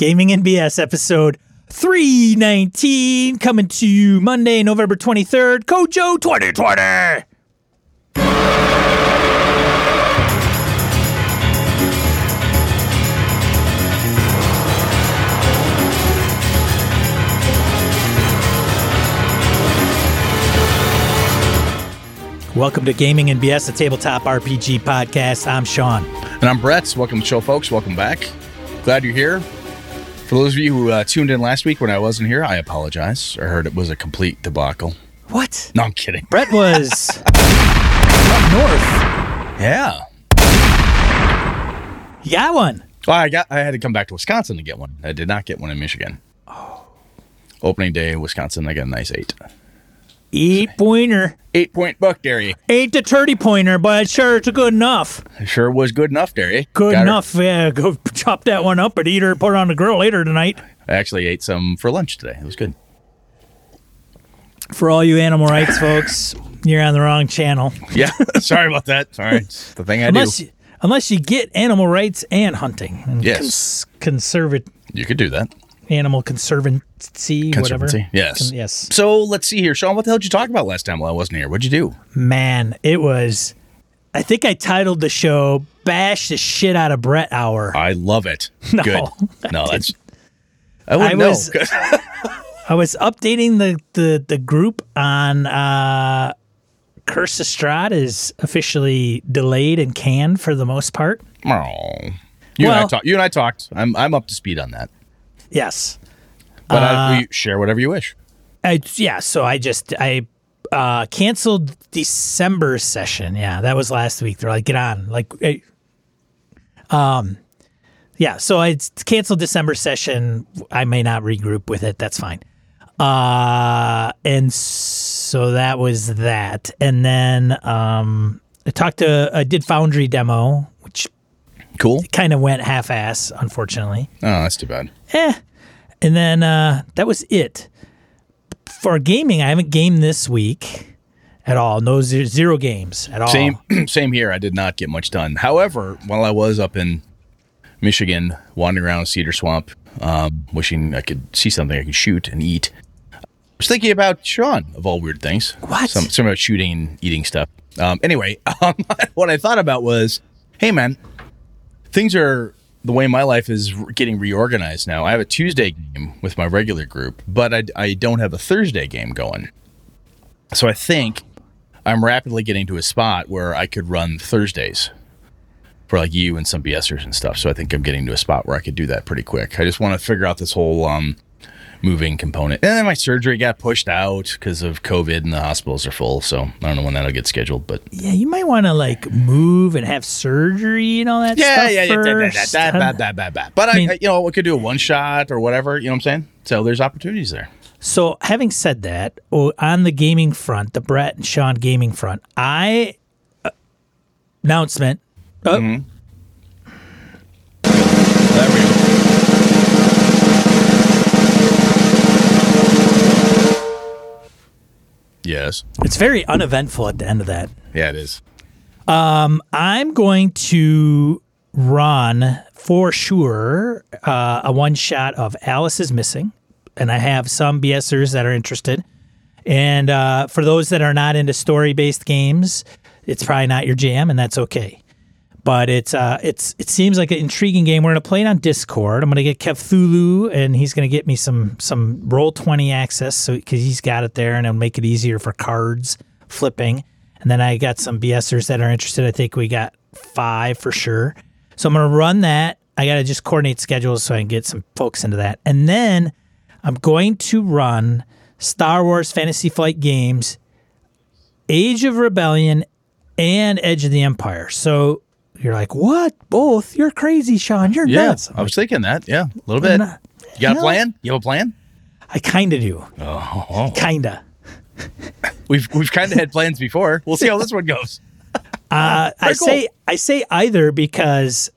Gaming and BS episode 319 coming to you Monday, November 23rd, Kojo 2020. Welcome to Gaming and BS, a tabletop RPG podcast. I'm Sean. And I'm Brett. Welcome to the show, folks. Welcome back. Glad you're here. For those of you who uh, tuned in last week when I wasn't here, I apologize. I heard it was a complete debacle. What? No, I'm kidding. Brett was up north. Yeah. You got one. Well, I got. I had to come back to Wisconsin to get one. I did not get one in Michigan. Oh. Opening day, Wisconsin. I got a nice eight. Eight pointer. Eight point buck dairy. Ain't the 30 pointer, but sure it's good enough. Sure was good enough dairy. Good Got her- enough. Yeah, go chop that one up and eat her, put it on the grill later tonight. I actually ate some for lunch today. It was good. For all you animal rights folks, you're on the wrong channel. Yeah. Sorry about that. Sorry. It's the thing I Unless do. you, unless you get animal rights and hunting. And Yes. cons- conserva- You could do that. Animal conservancy, whatever. Conservancy. Yes. Con- yes. So let's see here, Sean. What the hell did you talk about last time while I wasn't here? What'd you do? Man, it was. I think I titled the show "Bash the Shit Out of Brett Hour." I love it. No, Good. No, that's. I wouldn't I was- know. I was updating the the the group on uh, Curse of Strahd is officially delayed and canned for the most part. Oh. You and I Well- talked. You and I talked. I'm I'm up to speed on that. Yes. But Uh, I, we share whatever you wish. I, yeah, so I just I uh canceled December session. Yeah, that was last week. They're like, get on. Like hey, um yeah, so I canceled December session. I may not regroup with it. That's fine. Uh and so that was that. And then um I talked to I did Foundry demo, Cool. kind of went half ass, unfortunately. Oh, that's too bad. Eh. And then uh, that was it. For gaming, I haven't gamed this week at all. No zero games at all. Same same here. I did not get much done. However, while I was up in Michigan, wandering around Cedar Swamp, um, wishing I could see something I could shoot and eat, I was thinking about Sean of all weird things. What? Some, some about shooting and eating stuff. Um, anyway, um, what I thought about was, hey man, things are the way my life is getting reorganized now. I have a Tuesday game with my regular group, but I, I don't have a Thursday game going. So I think I'm rapidly getting to a spot where I could run Thursdays for like you and some BSers and stuff. So I think I'm getting to a spot where I could do that pretty quick. I just want to figure out this whole um, moving component. And then my surgery got pushed out because of COVID and the hospitals are full. So I don't know when that'll get scheduled, but Yeah, you might want to like move and have surgery and all that yeah, stuff yeah, yeah, that, first. that, that, that, that, that, that. But I, mean- I, you know, we could do a one shot or whatever. You know what I'm saying? So there's opportunities there. So, having said that, oh, on the gaming front, the Brett and Sean gaming front, I uh, announcement. Oh, Mm-hmm. Yes. It's very uneventful at the end of that. Yeah, it is. Um, I'm going to run for sure uh, a one shot of Alice is Missing. And I have some BSers that are interested. And uh, for those that are not into story based games, it's probably not your jam, and that's okay. But it's uh, it's it seems like an intriguing game. We're gonna play it on Discord. I'm gonna get Cthulhu, and he's gonna get me some some roll twenty access, so because he's got it there, and it'll make it easier for cards flipping. And then I got some BSers that are interested. I think we got five for sure. So I'm gonna run that. I gotta just coordinate schedules so I can get some folks into that. And then I'm going to run Star Wars Fantasy Flight Games, Age of Rebellion, and Edge of the Empire. So you're like, what? Both? You're crazy, Sean. You're Yeah, nuts. I was thinking that. Yeah, a little bit. not- You got a plan? You have a plan? I kind of do. Oh, Kinda. we've we've kind of had plans before. We'll see how this one goes. Uh, I cool. say I say either because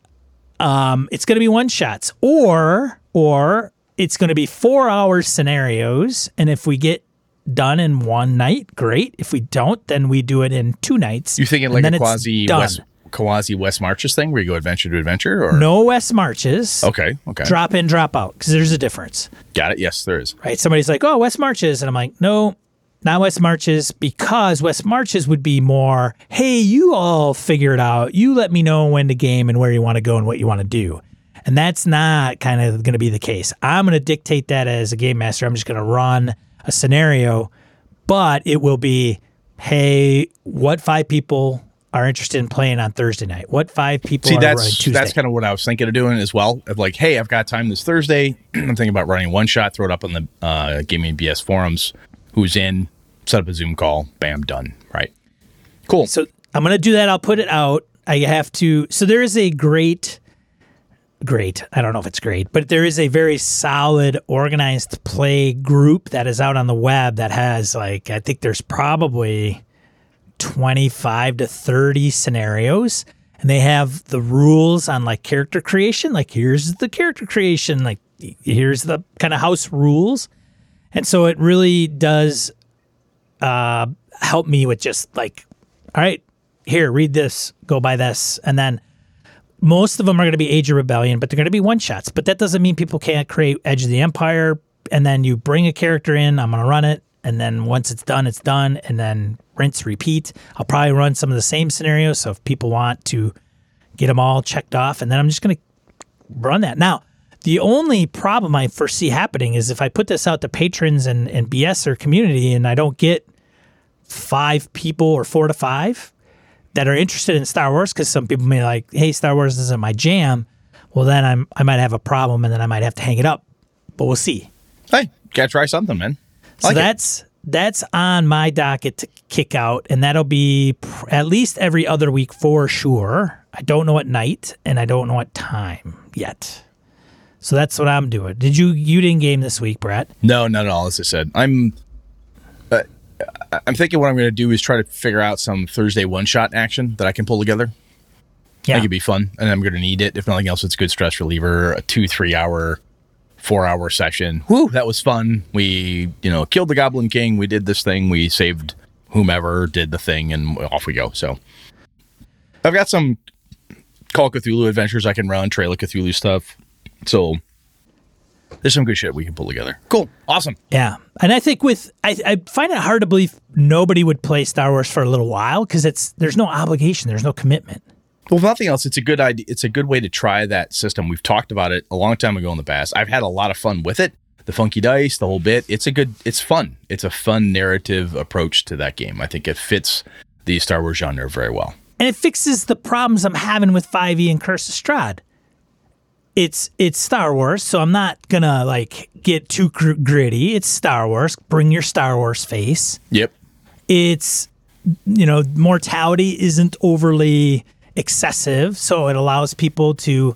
um, it's going to be one shots, or or it's going to be four hour scenarios, and if we get done in one night, great. If we don't, then we do it in two nights. You thinking like a quasi. West Kawazi West Marches thing where you go adventure to adventure? Or No West Marches. Okay, okay, Drop in, drop out, because there's a difference, got it. Yes, there is. right? Somebody's like, "Oh, West Marches," and I'm like, "No, not West Marches," because West Marches would be more, "Hey, you all figure it out. You let me know when to game and where you want to go and what you want to do." And that's not kind of going to be the case. I'm going to dictate that as a game master. I'm just going to run a scenario, but it will be, "Hey, what five people?" Are interested in playing on Thursday night? What five people See, that's Tuesday? that's kind of what I was thinking of doing as well. Of like, hey, I've got time this Thursday. I'm thinking about running one shot, throw it up on the uh, Gaming BS forums. Who's in? Set up a Zoom call. Bam, done. Right. Cool. So I'm gonna do that. I'll put it out. I have to. So there is a great, great. I don't know if it's great, but there is a very solid organized play group that is out on the web that has like I think there's probably 25 to 30 scenarios and they have the rules on like character creation like here's the character creation like here's the kind of house rules. And so it really does uh, help me with just like all right here read this go by this and then most of them are going to be age of rebellion but they're going to be one shots but that doesn't mean people can't create edge of the empire and then you bring a character in i'm going to run it and then once it's done it's done and then rinse repeat i'll probably run some of the same scenarios so if people want to get them all checked off and then i'm just going to run that now the only problem i foresee happening is if i put this out to patrons and, and bs or community and i don't get five people or four to five that are interested in Star Wars because some people may like, hey, Star Wars isn't my jam. Well, then I'm I might have a problem and then I might have to hang it up. But we'll see. hey, gotta try something, man. So Like it. That's on my docket to kick out, and that'll be pr- at least every other week for sure. I don't know what night and I don't know what time yet. So that's what I'm doing. Did you you didn't game this week, Brett? No, not at all. As I said, I'm. Uh, I'm thinking what I'm going to do is try to figure out some Thursday one shot action that I can pull together. Yeah. That could be fun, and I'm going to need it. If nothing else, it's a good stress reliever. A two, three hour, four hour session. Whoo, that was fun. We, you know, killed the Goblin King. We did this thing. We saved whomever, did the thing, and off we go. So, I've got some Call Cthulhu adventures I can run, Trail of Cthulhu stuff. So, there's some good shit we can pull together. Cool, awesome. Yeah, and I think with I, I find it hard to believe nobody would play Star Wars for a little while because it's there's no obligation, there's no commitment. Well, if nothing else, it's a good idea. It's a good way to try that system. We've talked about it a long time ago in the past. I've had a lot of fun with it. The funky dice, the whole bit. It's a good. It's fun. It's a fun narrative approach to that game. I think it fits the Star Wars genre very well. and it fixes the problems I'm having with 5e and Curse of Strahd. It's it's Star Wars, so I'm not gonna like get too gr- gritty. It's Star Wars. Bring your Star Wars face. Yep. It's you know mortality isn't overly excessive, so it allows people to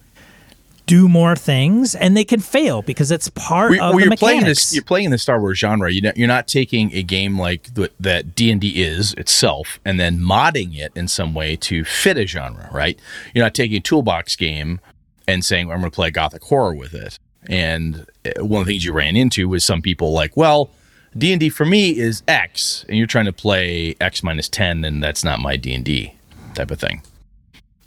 do more things, and they can fail because it's part Well, of well, the you're playing this. You're playing the Star Wars genre. You know, you're not taking a game like the, that D and D is itself, and then modding it in some way to fit a genre. Right? You're not taking a toolbox game and saying I'm going to play gothic horror with it. And uh, one of the things you ran into was some people like, well, D and D for me is X, and you're trying to play X minus ten, and that's not my D and D type of thing.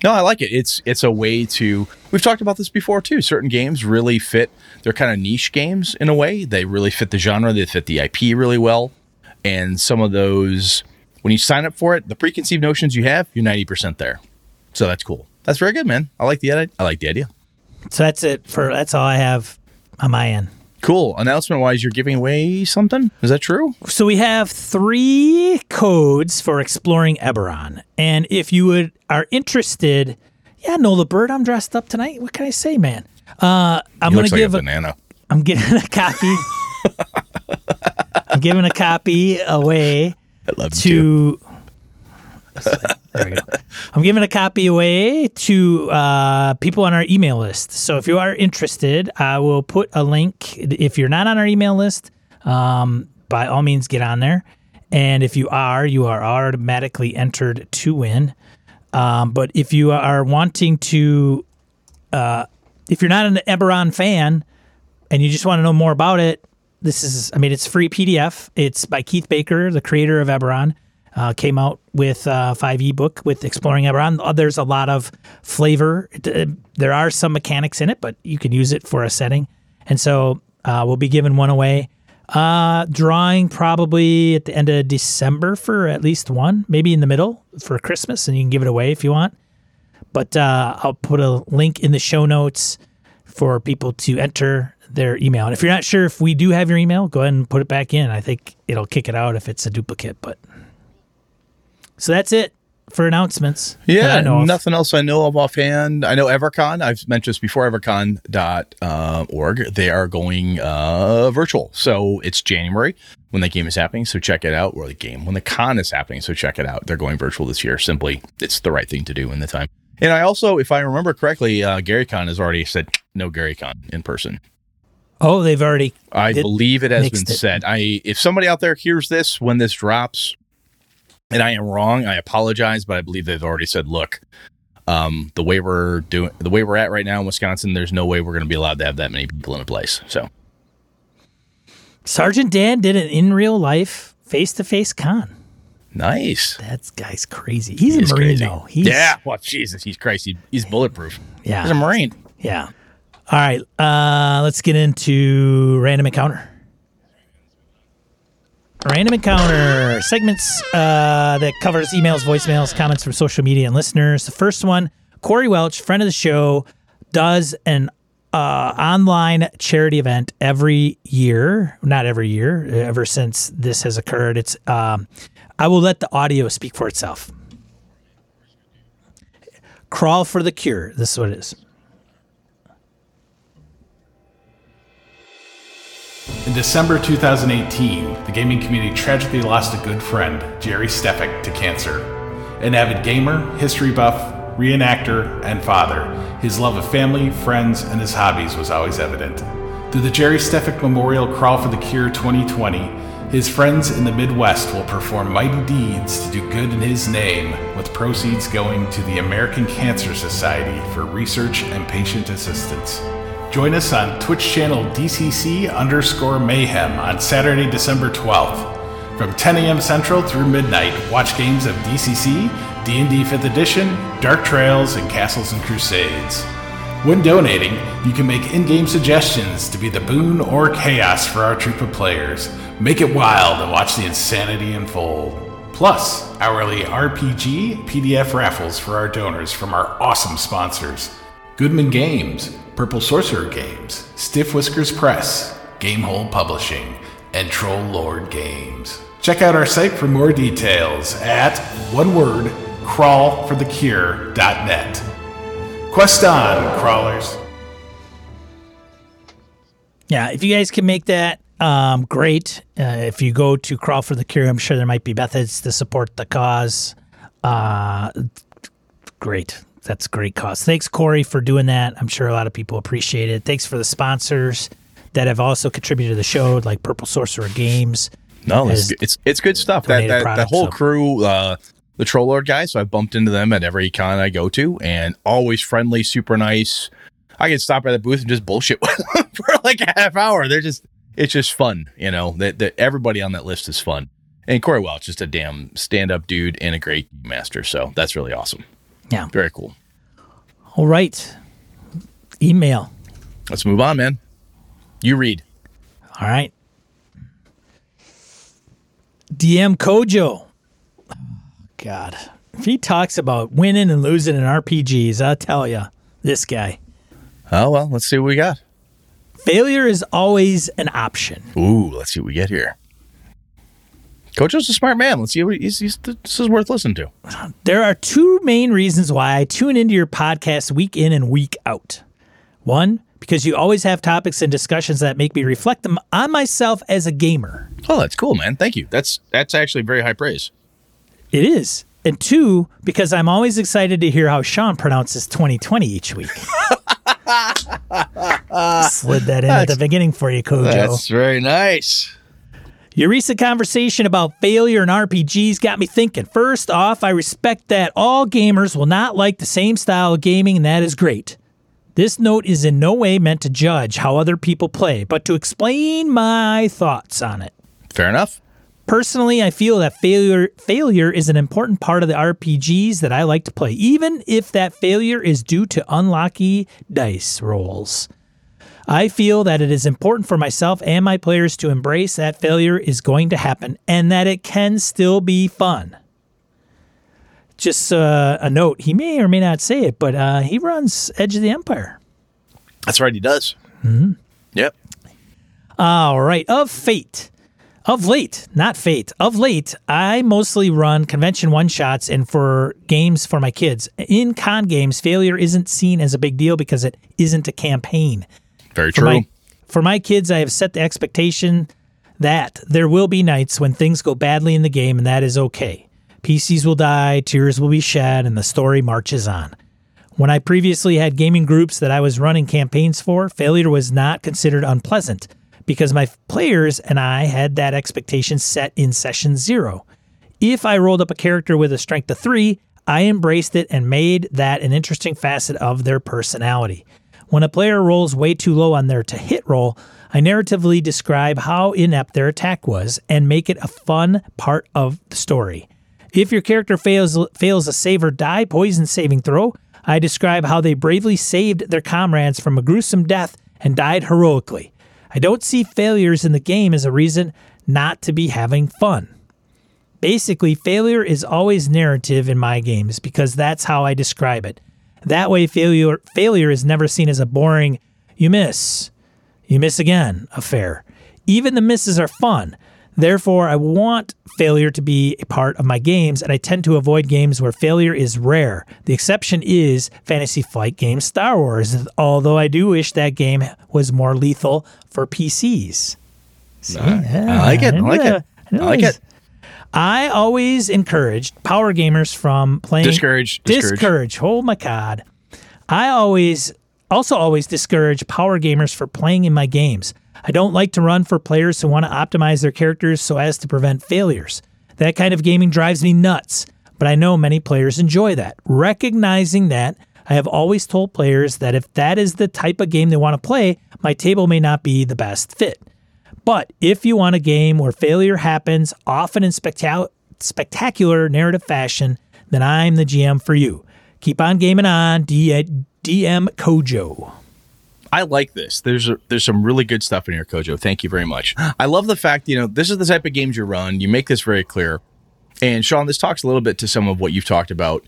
No, I like it. It's it's a way to. We've talked about this before too. Certain games really fit. They're kind of niche games in a way. They really fit the genre. They fit the IP really well. And some of those, when you sign up for it, the preconceived notions you have, you're ninety percent there. So that's cool. That's very good, man. I like the idea. I like the idea. so that's it for that's all I have on my end. Cool. Announcement wise, you're giving away something. Is that true? So we have three codes for exploring Eberron, and if you would are interested, yeah, Nola Bird, I'm dressed up tonight. What can I say, man? Uh, I'm gonna give a a, banana. I'm giving a copy. I'm giving a copy away I love you. There we go. I'm giving a copy away to uh, people on our email list. So if you are interested, I will put a link. If you're not on our email list, um, by all means get on there. And if you are, you are automatically entered to win. Um, but if you are wanting to, uh, if you're not an Eberron fan and you just want to know more about it, this is, I mean, it's free PDF. It's by Keith Baker, the creator of Eberron. Uh, came out with a 5e book with Exploring Eberron. Uh, There's a lot of flavor. Uh, There are some mechanics in it, but you can use it for a setting. And so uh, we'll be giving one away. Uh, drawing probably at the end of December for at least one, maybe in the middle for Christmas, and you can give it away if you want. But uh, I'll put a link in the show notes for people to enter their email. And if you're not sure if we do have your email, go ahead and put it back in. I think it'll kick it out if it's a duplicate. But so that's it for announcements. Yeah, I know of. nothing else I know of offhand. I know Evercon. I've mentioned this before. Evercon.org. They are going uh, virtual, so it's January when the game is happening. So check it out. Or the game when the con is happening. So check it out. They're going virtual this year. Simply, it's the right thing to do in the time. And I also, if I remember correctly, uh, GaryCon has already said no GaryCon in person. Oh, they've already. I believe it has been it. said. I if somebody out there hears this when this drops, and I am wrong, I apologize, but I believe they've already said, look, um, the way we're doing, the way we're at right now in Wisconsin, there's no way we're going to be allowed to have that many people in a place. So Sergeant Dan did an in real life face to face con. nice. That guy's crazy. He's He's a Marine, crazy. though. He's, yeah. Well, Jesus, he's crazy. He's bulletproof. Yeah. He's a Marine. Yeah. All right. Uh, let's get into random encounter. Random encounter segments uh, that covers emails, voicemails, comments from social media and listeners. The first one, Corey Welch, friend of the show, does an uh, online charity event every year. Not every year, ever since this has occurred. It's um, I will let the audio speak for itself. Crawl for the cure. This is what it is. In December 2018, the gaming community tragically lost a good friend, Jerry Stefik, to cancer. An avid gamer, history buff, reenactor, and father, his love of family, friends, and his hobbies was always evident. Through the Jerry Stefik Memorial Crawl for the Cure 2020, his friends in the Midwest will perform mighty deeds to do good in his name, with proceeds going to the American Cancer Society for research and patient assistance. Join us on Twitch channel DCC underscore mayhem on Saturday, December 12th. From 10 a.m. Central through midnight, watch games of DCC, D&D 5th Edition, Dark Trails, and Castles and Crusades. When donating, you can make in-game suggestions to be the boon or chaos for our troop of players. Make it wild and watch the insanity unfold. Plus, hourly RPG PDF raffles for our donors from our awesome sponsors. Goodman Games, Purple Sorcerer Games, Stiff Whiskers Press, Gamehole Publishing, and Troll Lord Games. Check out our site for more details at one word crawlforthecure.net. Quest on, crawlers. Yeah, if you guys can make that, um, great. Uh, if you go to Crawl for the Cure, I'm sure there might be methods to support the cause. Uh, great. That's a great cause. Thanks, Corey, for doing that. I'm sure a lot of people appreciate it. Thanks for the sponsors that have also contributed to the show, like Purple Sorcerer Games. No, it's, it's it's good stuff. That that, that whole so- crew, uh, the Troll Lord guys. So I've bumped into them at every con I go to, and always friendly, super nice. I can stop by the booth and just bullshit with them for like a half hour. They're just it's just fun, you know. That that everybody on that list is fun. And Corey Welch, just a damn stand up dude and a great master. So that's really awesome. Yeah. Very cool. All right. Email. Let's move on, man. You read. All right. DM Kojo. God. If he talks about winning and losing in RPGs, I'll tell you, this guy. Oh well, let's see what we got. Failure is always an option. Ooh, let's see what we get here. Kojo's a smart man. Let's see what he's, he's this is worth listening to. There are two main reasons why I tune into your podcast week in and week out. One, because you always have topics and discussions that make me reflect them on myself as a gamer. Oh, that's cool, man. Thank you. That's that's actually very high praise. It is. And two, because I'm always excited to hear how Sean pronounces 2020 each week. Slid that in at the beginning for you, Kojo. That's very nice. Your recent conversation about failure in RPGs got me thinking. First off, I respect that all gamers will not like the same style of gaming, and that is great. This note is in no way meant to judge how other people play, but to explain my thoughts on it. Fair enough. Personally, I feel that failure failure is an important part of the RPGs that I like to play, even if that failure is due to unlucky dice rolls. I feel that it is important for myself and my players to embrace that failure is going to happen and that it can still be fun. Just uh, a note, he may or may not say it, but uh, he runs Edge of the Empire. That's right, he does. Mm-hmm. Yep. All right, of Fate. Of late, not fate, of late, I mostly run convention one shots and for games for my kids. In con games, failure isn't seen as a big deal because it isn't a campaign. Very For true. my, for my kids, I have set the expectation that there will be nights when things go badly in the game, and that is okay. PCs will die, tears will be shed, and the story marches on. When I previously had gaming groups that I was running campaigns for, failure was not considered unpleasant because my players and I had that expectation set in session zero. If I rolled up a character with a strength of three, I embraced it and made that an interesting facet of their personality. When a player rolls way too low on their to hit roll, I narratively describe how inept their attack was and make it a fun part of the story. If your character fails fails a save or die poison saving throw, I describe how they bravely saved their comrades from a gruesome death and died heroically. I don't see failures in the game as a reason not to be having fun. Basically, failure is always narrative in my games because that's how I describe it. That way, failure failure is never seen as a boring "you miss, you miss again" affair. Even the misses are fun. Therefore, I want failure to be a part of my games, and I tend to avoid games where failure is rare. The exception is Fantasy Flight game Star Wars, although I do wish that game was more lethal for PCs. See? I like it. I like it. I like it. I always encouraged power gamers from playing Discourage, discourage. discourage. Oh my god. I always also always discourage power gamers for playing in my games. I don't like to run for players who want to optimize their characters so as to prevent failures. That kind of gaming drives me nuts, but I know many players enjoy that. Recognizing that, I have always told players that if that is the type of game they want to play, my table may not be the best fit. But if you want a game where failure happens, often in spectac- spectacular narrative fashion, then I'm the GM for you. Keep on gaming on, D- DM Kojo. I like this. There's a, there's some really good stuff in here, Kojo. Thank you very much. I love the fact you know this is the type of games you run. You make this very clear. And Sean, this talks a little bit to some of what you've talked about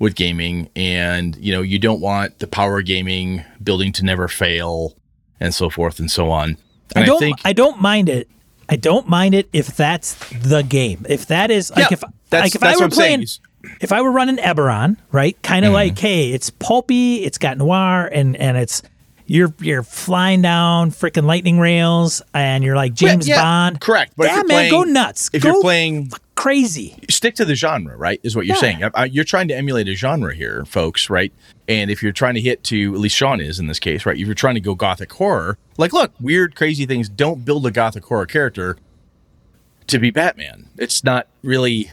with gaming, and you know you don't want the power gaming building to never fail, and so forth and so on. And I don't. I, think don't mind it. I don't mind it if that's the game. If that is like Yeah, if that's- like if I were I'm saying. playing, if I were running Eberron, right? Kind Mm-hmm. of like, hey, it's pulpy, it's got noir, and and it's you're you're flying down freaking lightning rails, and you're like James Yeah, Bond. correct. But yeah, man, go nuts. if go you're playing crazy. stick to the genre, right? Is what you're Yeah. saying. Uh, You're trying to emulate a genre here, folks, right? And if you're trying to hit to, at least Sean is in this case, right? If you're trying to go gothic horror, like, look, weird, crazy things. Don't build a gothic horror character to be Batman. It's not really.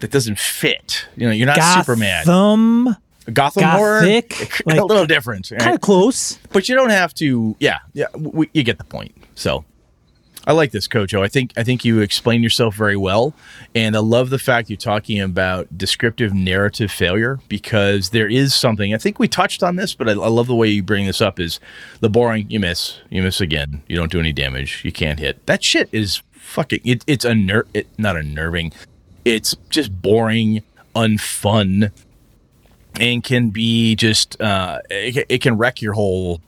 That doesn't fit. You know, you're not Superman. Gotham, Gotham horror, Gothic, a little different, right? kind of close. but you don't have to. Yeah, yeah, we, you get the point. So, I like this, Kojo. I think I think you explain yourself very well, and I love the fact you're talking about descriptive narrative failure because there is something. I think we touched on this, but I, I love the way you bring this up. Is the boring? You miss, you miss again. You don't do any damage. You can't hit. That shit is fucking. It, it's unner. It, not unnerving. It's just boring, unfun and can be just uh, it, it can wreck your whole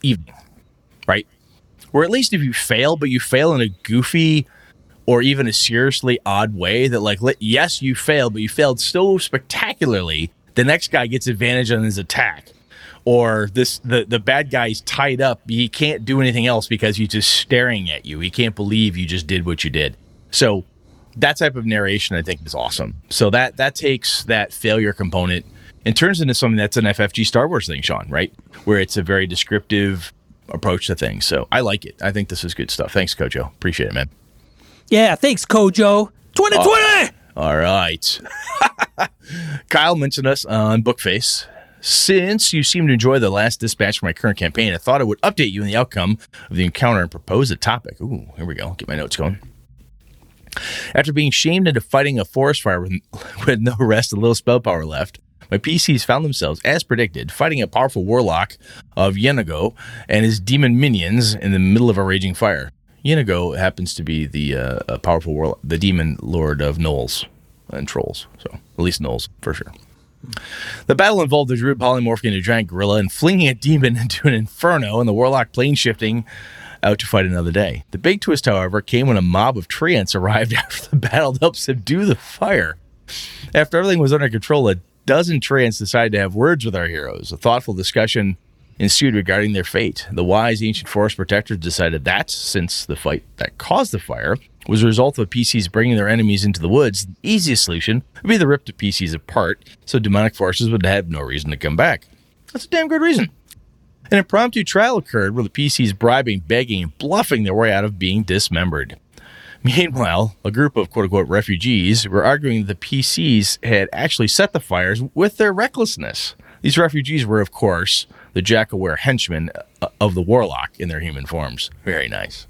evening, right? Or at least if you fail, but you fail in a goofy or even a seriously odd way that like let, yes you failed, but you failed so spectacularly. The next guy gets advantage on his attack, or this the the bad guy's tied up. He can't do anything else because he's just staring at you. He can't believe you just did what you did. So that type of narration I think is awesome. So that that takes that failure component and turns into something that's an FFG Star Wars thing, Sean, right? Where it's a very descriptive approach to things. So I like it. I think this is good stuff. Thanks, Kojo. Appreciate it, man. Yeah, thanks, Kojo. 2020. All right. Kyle mentioned us on Bookface. Since you seem to enjoy the last dispatch for my current campaign, I thought I would update you on the outcome of the encounter and propose a topic. Ooh, here we go. Get my notes going. After being shamed into fighting a forest fire with, with no rest and little spell power left, my PCs found themselves, as predicted, fighting a powerful warlock of Yeenoghu and his demon minions in the middle of a raging fire. Yeenoghu happens to be the uh, powerful warlock, the demon lord of gnolls and trolls. So, at least gnolls, for sure. The battle involved the druid polymorphing into a giant gorilla and flinging a demon into an inferno, and the warlock plane shifting out to fight another day. The big twist, however, came when a mob of treants arrived after the battle to help subdue the fire. After everything was under control, a dozen treants decided to have words with our heroes. A thoughtful discussion ensued regarding their fate. The wise ancient forest protectors decided that, since the fight that caused the fire was a result of PCs bringing their enemies into the woods, the easiest solution would be to rip the PCs apart so demonic forces would have no reason to come back. That's a damn good reason. An impromptu trial occurred where the PCs bribing, begging, and bluffing their way out of being dismembered. Meanwhile, a group of quote unquote refugees were arguing that the PCs had actually set the fires with their recklessness. These refugees were, of course, the jackalwere henchmen uh, of the Warlock in their human forms. Very nice.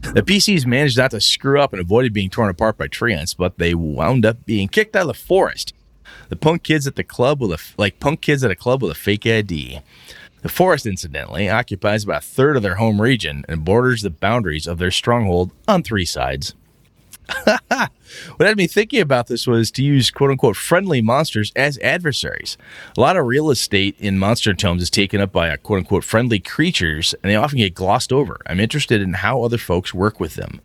The PCs managed not to screw up and avoided being torn apart by treants, but they wound up being kicked out of the forest. The punk kids at the club with a like punk kids at a club with a fake ID. The forest, incidentally, occupies about a third of their home region and borders the boundaries of their stronghold on three sides. what had me thinking about this was to use quote unquote friendly monsters as adversaries. A lot of real estate in monster tomes is taken up by quote unquote friendly creatures, and they often get glossed over. I'm interested in how other folks work with them.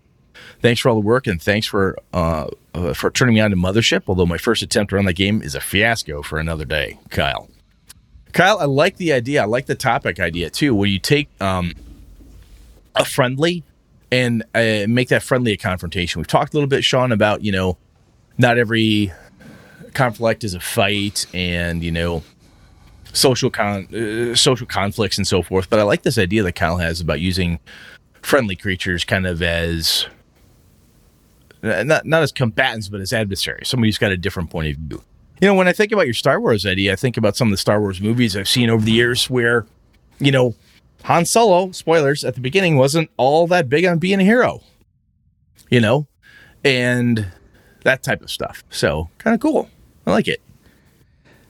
Thanks for all the work, and thanks for uh, uh, for turning me on to Mothership. Although my first attempt around the game is a fiasco for another day, Kyle. Kyle, I like the idea. I like the topic idea too. where you take um, a friendly and uh, make that friendly a confrontation. We've talked a little bit, Sean, about you know, not every conflict is a fight, and you know, social con uh, social conflicts and so forth. But I like this idea that Kyle has about using friendly creatures kind of as not not as combatants, but as adversaries. Somebody who's got a different point of view. You know, when I think about your Star Wars idea, I think about some of the Star Wars movies I've seen over the years where, you know, Han Solo, spoilers, at the beginning wasn't all that big on being a hero, you know, and that type of stuff. So kind of cool. I like it.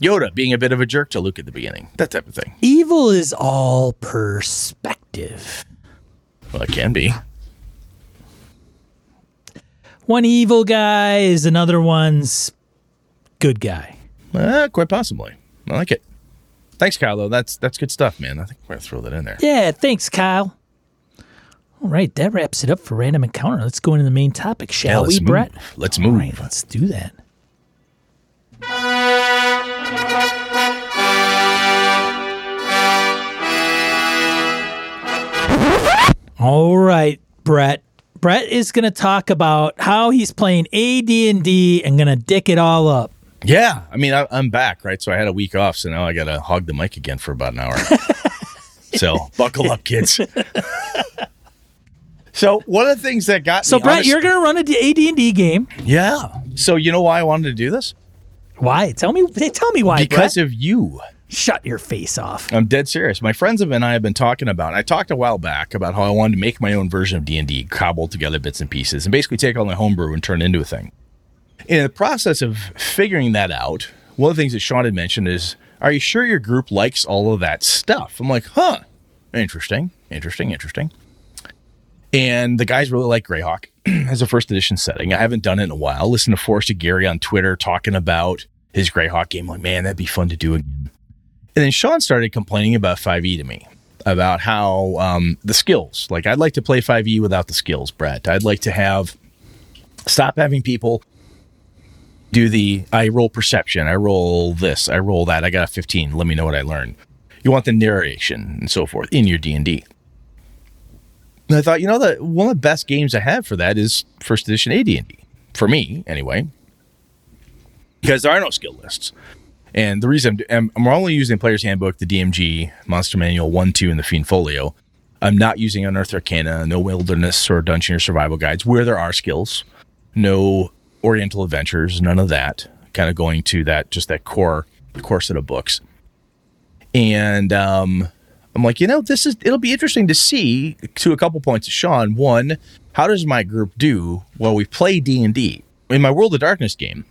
Yoda being a bit of a jerk to Luke at the beginning, that type of thing. Evil is all perspective. Well, it can be. One evil guy is another one's good guy. Uh, quite possibly. I like it. Thanks, Kyle. Though that's that's good stuff, man. I think we're gonna throw that in there. Yeah, thanks, Kyle. All right, that wraps it up for random encounter. Let's go into the main topic, shall Yeah, we, move. Brett? Let's All move. right, let's do that. All right, Brett. Brett is going to talk about how he's playing AD&D and going to dick it all up. Yeah, I mean, I, I'm back, right? So I had a week off, so now I got to hog the mic again for about an hour. so buckle up, kids. so one of the things that got So, me Brett, honest- you're going to run a AD&D game. yeah. So you know why I wanted to do this? Why? Tell me. Tell me why. because Brett. of you. shut your face off. I'm dead serious. My friends and I have been talking about. I talked a while back about how I wanted to make my own version of D and D, cobble together bits and pieces, and basically take all my homebrew and turn it into a thing. In the process of figuring that out, one of the things that Sean had mentioned is, "Are you sure your group likes all of that stuff?" I'm like, "Huh, interesting, interesting, interesting." And the guys really like Greyhawk as a first edition setting. I haven't done it in a while. Listen to Forrest Gary on Twitter talking about his Greyhawk game. Like, man, that'd be fun to do again. And then Sean started complaining about 5e to me about how um, the skills, like I'd like to play 5e without the skills, Brett. I'd like to have, stop having people do the, I roll perception, I roll this, I roll that, I got a 15, let me know what I learned. You want the narration and so forth in your D&D. And I thought, you know, that one of the best games I have for that is first edition AD&D. For me, anyway. Because there are no skill lists. And the reason I'm, I'm only using Player's Handbook, the DMG, Monster Manual 1, 2, and the Fiend Folio. I'm not using Unearthed Arcana, no Wilderness or Dungeon or Survival Guides where there are skills, no Oriental Adventures, none of that. Kind of going to that, just that core, core set of books. And um, I'm like, you know, this is it'll be interesting to see to a couple points Sean. One, how does my group do while we play D and D in my World of Darkness game?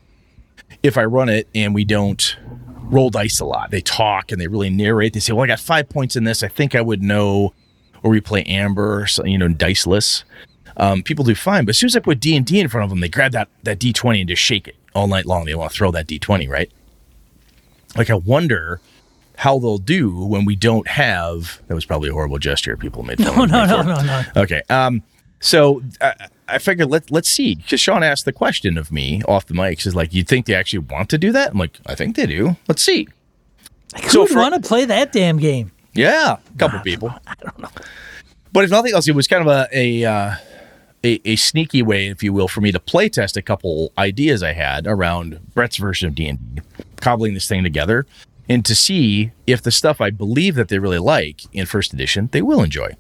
If I run it and we don't roll dice a lot, they talk and they really narrate. They say, "Well, I got five points in this. I think I would know." Or we play Amber, so, you know, diceless. Um, people do fine, but as soon as I put D and D in front of them, they grab that that D twenty and just shake it all night long. They want to throw that D twenty, right? Like I wonder how they'll do when we don't have. That was probably a horrible gesture. People made No, no, no, no, no. Okay. Um. So I, I figured let let's see because Sean asked the question of me off the mics is like, you think they actually want to do that? I'm like, I think they do. Let's see. Who so would want to play that damn game? Yeah, a couple people. I don't know. But if nothing else, it was kind of a a, uh, a a sneaky way, if you will, for me to play test a couple ideas I had around Brett's version of D and D, cobbling this thing together, and to see if the stuff I believe that they really like in first edition they will enjoy.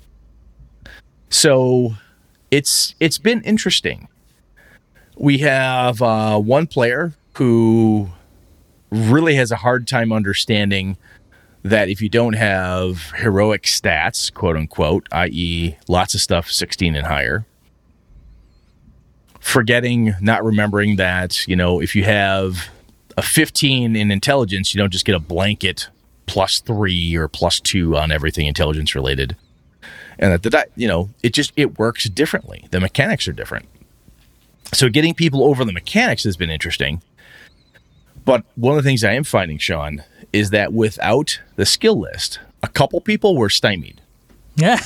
So it's it's been interesting. We have uh, one player who really has a hard time understanding that if you don't have heroic stats, quote unquote, i.e., lots of stuff 16 and higher, forgetting, not remembering that, you know, if you have a 15 in intelligence, you don't just get a blanket plus three or plus two on everything intelligence related. And that the, di- you know, it just, it works differently. The mechanics are different. So getting people over the mechanics has been interesting. But one of the things I am finding, Sean, is that without the skill list, a couple people were stymied. Yeah.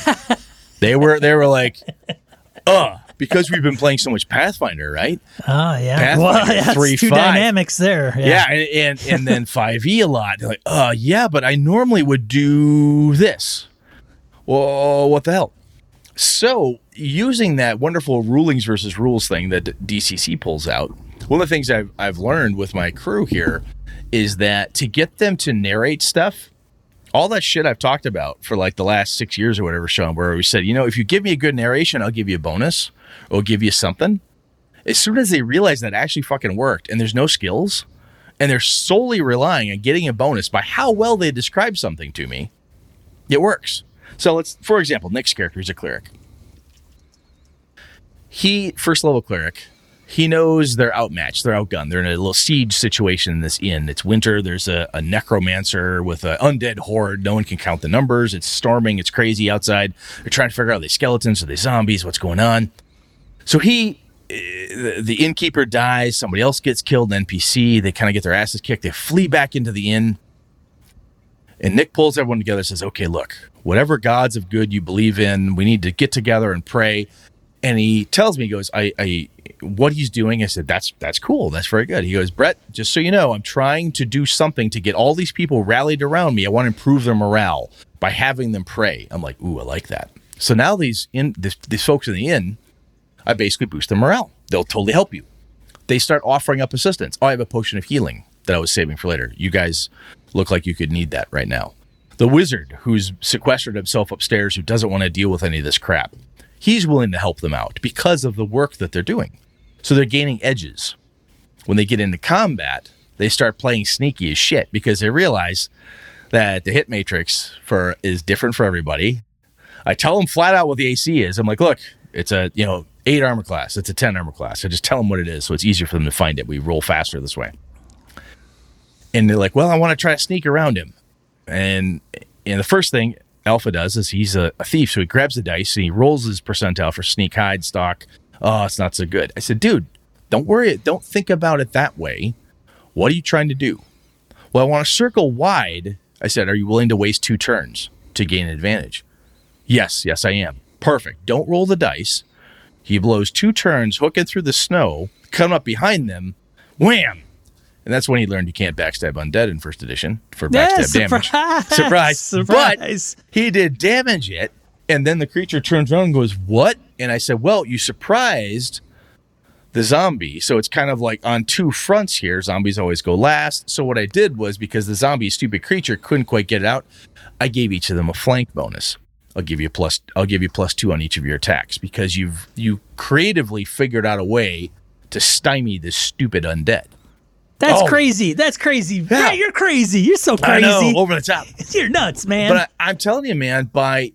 They were they were like, uh, because we've been playing so much Pathfinder, right? Oh yeah. Pathfinder well, that's three, two five. dynamics there. Yeah. Yeah, and, and and then five E a lot. They're like, uh, yeah, but I normally would do this. Well, what the hell? So using that wonderful rulings versus rules thing that DCC pulls out, one of the things I've I've learned with my crew here is that to get them to narrate stuff, all that shit I've talked about for like the last six years or whatever, Sean, where we said, you know, if you give me a good narration, I'll give you a bonus or give you something. As soon as they realize that actually fucking worked and there's no skills, and they're solely relying on getting a bonus by how well they describe something to me, it works. So let's, for example, Nick's character is a cleric. He, first level cleric, he knows they're outmatched, they're outgunned, they're in a little siege situation in this inn. It's winter, there's a, a necromancer with an undead horde. No one can count the numbers. It's storming, it's crazy outside. They're trying to figure out are they skeletons, are they zombies, what's going on. So he, eh, the, the innkeeper dies, somebody else gets killed, an NPC. They kind of get their asses kicked. They flee back into the inn. And Nick pulls everyone together and says, Okay, look, whatever gods of good you believe in, we need to get together and pray. And he tells me, he goes, I, I, what he's doing. I said, that's, that's cool. That's very good. He goes, Brett, just so you know, I'm trying to do something to get all these people rallied around me. I want to improve their morale by having them pray. I'm like, ooh, I like that. So now these in this, these folks in the inn, I basically boost their morale. They'll totally help you. They start offering up assistance. Oh, I have a potion of healing that I was saving for later. You guys look like you could need that right now. The wizard who's sequestered himself upstairs, who doesn't want to deal with any of this crap, he's willing to help them out because of the work that they're doing. So they're gaining edges. When they get into combat, they start playing sneaky as shit because they realize that the hit matrix for is different for everybody. I tell them flat out what the AC is. I'm like, look, it's a you know eight armor class. It's a ten armor class. I just tell them what it is, so it's easier for them to find it. We roll faster this way. And they're like, well, I want to try to sneak around him. And and the first thing Alpha does is he's a, a thief, so he grabs the dice and he rolls his percentile for sneak, hide, stalk. Oh, it's not so good. I said, dude, don't worry. Don't think about it that way. What are you trying to do? Well, I want to circle wide. I said, are you willing to waste two turns to gain advantage? Yes, yes, I am. Perfect. Don't roll the dice. He blows two turns, hooking through the snow, come up behind them, wham! And that's when he learned you can't backstab undead in first edition for Yeah, backstab damage. surprise. Surprise. Surprise. But he did damage it. And then the creature turns around and goes, What? And I said, Well, you surprised the zombie. So it's kind of like on two fronts here. Zombies always go last. So what I did was because the zombie, stupid creature, couldn't quite get it out, I gave each of them a flank bonus. I'll give you plus I'll give you plus two on each of your attacks because you've you creatively figured out a way to stymie this stupid undead. That's Oh. crazy. That's crazy. Brett, you're crazy. You're so I know, crazy. over the top. You're nuts, man. But I, I'm telling you, man, by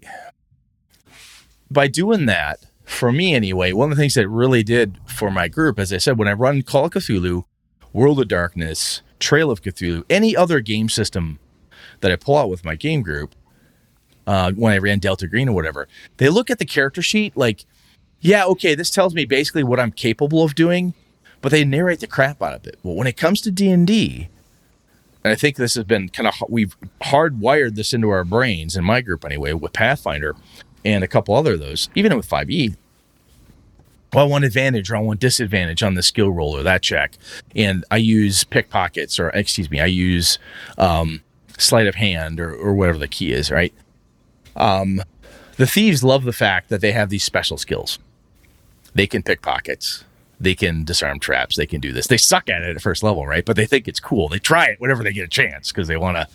by doing that, for me anyway, one of the things that really did for my group, as I said, when I run Call of Cthulhu, World of Darkness, Trail of Cthulhu, any other game system that I pull out with my game group, uh, when I ran Delta Green or whatever, they look at the character sheet like, yeah, okay, this tells me basically what I'm capable of doing, but they narrate the crap out of it. Well, when it comes to D and D, and I think this has been kind of we've hardwired this into our brains in my group anyway with Pathfinder and a couple other of those, even with 5e. Well, I want advantage or I want disadvantage on the skill roll or that check, and I use pickpockets or excuse me, I use um, sleight of hand or, or whatever the key is, right? Um, the thieves love the fact that they have these special skills. They can pickpockets. They can disarm traps. They can do this. They suck at it at first level, right? But they think it's cool. They try it whenever they get a chance because they want to.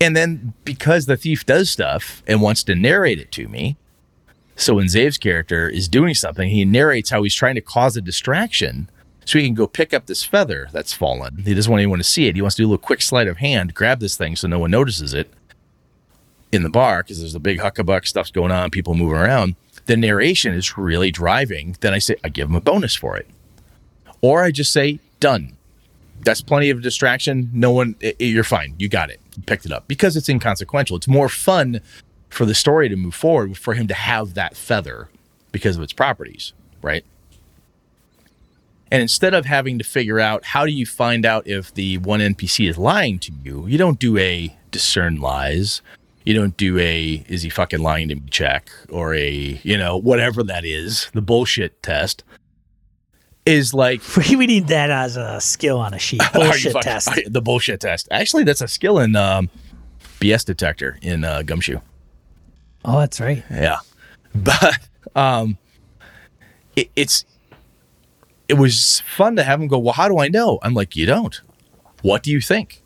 And then because the thief does stuff and wants to narrate it to me, so when Zave's character is doing something, he narrates how he's trying to cause a distraction so he can go pick up this feather that's fallen. He doesn't want anyone to see it. He wants to do a little quick sleight of hand, grab this thing so no one notices it in the bar because there's a big huckabuck stuff's going on, people moving around. The narration is really driving. Then I say I give him a bonus for it, or I just say done. That's plenty of distraction. No one, i- i- you're fine. You got it. You picked it up because it's inconsequential. It's more fun for the story to move forward for him to have that feather because of its properties, right? And instead of having to figure out how do you find out if the one NPC is lying to you, you don't do a discern lies. You don't do a is he fucking lying to me check or a, you know, whatever that is, the bullshit test. Is like we we need that as a skill on a sheet. Bullshit fucking- test. The bullshit test. Actually, that's a skill in um, BS detector in uh, Gumshoe. Oh, that's right. Yeah, but um, it, it's it was fun to have him go. Well, how do I know? I'm like, you don't. What do you think?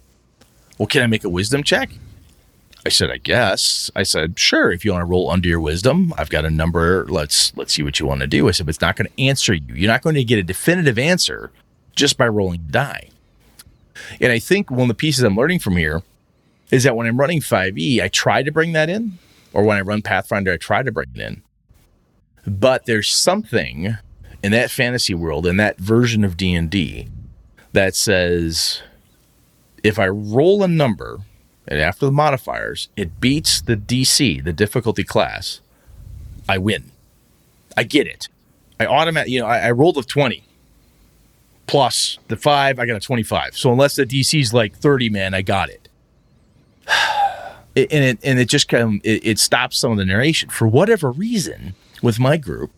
Well, can I make a wisdom check? I said, I guess. I said, sure. If you want to roll under your wisdom, I've got a number. Let's let's see what you want to do. I said, it's not going to answer you. You're not going to get a definitive answer just by rolling die. And I think one of the pieces I'm learning from here is that when I'm running 5e, I try to bring that in, or when I run Pathfinder, I try to bring it in. But there's something in that fantasy world, in that version of D&D, that says if I roll a number and after the modifiers, it beats the DC, the difficulty class, I win. I get it. I automatically, you know, I, I rolled a 20 plus the five, I got a 25. So unless the DC's like 30, man, I got it. It- and it and it just kind of it, it stops some of the narration for whatever reason with my group,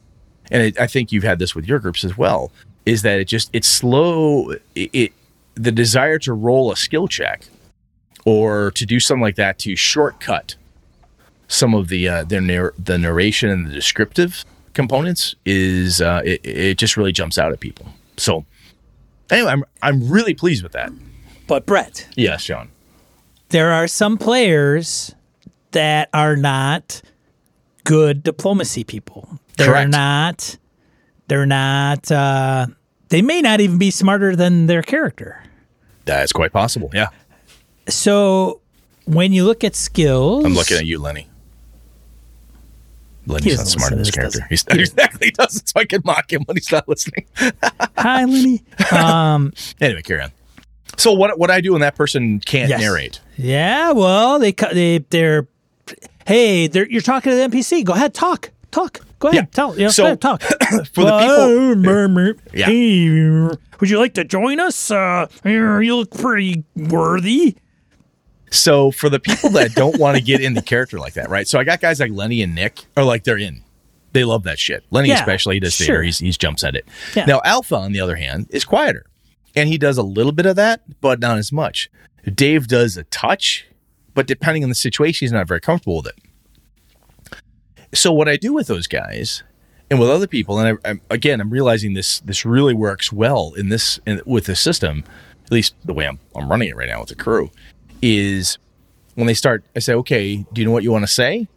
and it, I think you've had this with your groups as well. Is that it just it's slow? It, it the desire to roll a skill check or to do something like that to shortcut some of the uh, their narr- the narration and the descriptive components is uh, it, it just really jumps out at people. So anyway, I'm I'm really pleased with that. But Brett, Yes, Sean. there are some players that are not good diplomacy people. They're Correct. not. They're not. Uh, they may not even be smarter than their character. That's quite possible. Yeah, So when you look at skills, I'm looking at you, Lenny. Lenny's not smart in listen his to character. this, He's exactly doesn't, so I can mock him when he's not listening. Hi, Lenny. Um, Anyway, carry on. So what what I do when that person can't Yes. narrate? yeah. Well, they cut. They they're. Hey, they're, you're talking to the NPC. Go ahead, talk, talk. Go ahead, Yeah. tell. You know, So, go ahead, talk. For the people, people, Yeah. Hey, would you like to join us? Uh, you look pretty worthy. So for the people that don't want to get into character like that, right? So I got guys like Lenny and Nick are like they're in. They love that shit. Lenny Yeah, especially he does sure. theater. He's, he's jumps at it. Yeah. Now Alpha on the other hand is quieter, and he does a little bit of that, but not as much. Dave does a touch, but depending on the situation, he's not very comfortable with it. So what I do with those guys and with other people, and I, I'm, again, I'm realizing this this really works well in this in, with the system, at least the way I'm, I'm running it right now with the crew, is when they start, I say, okay, do you know what you want to say?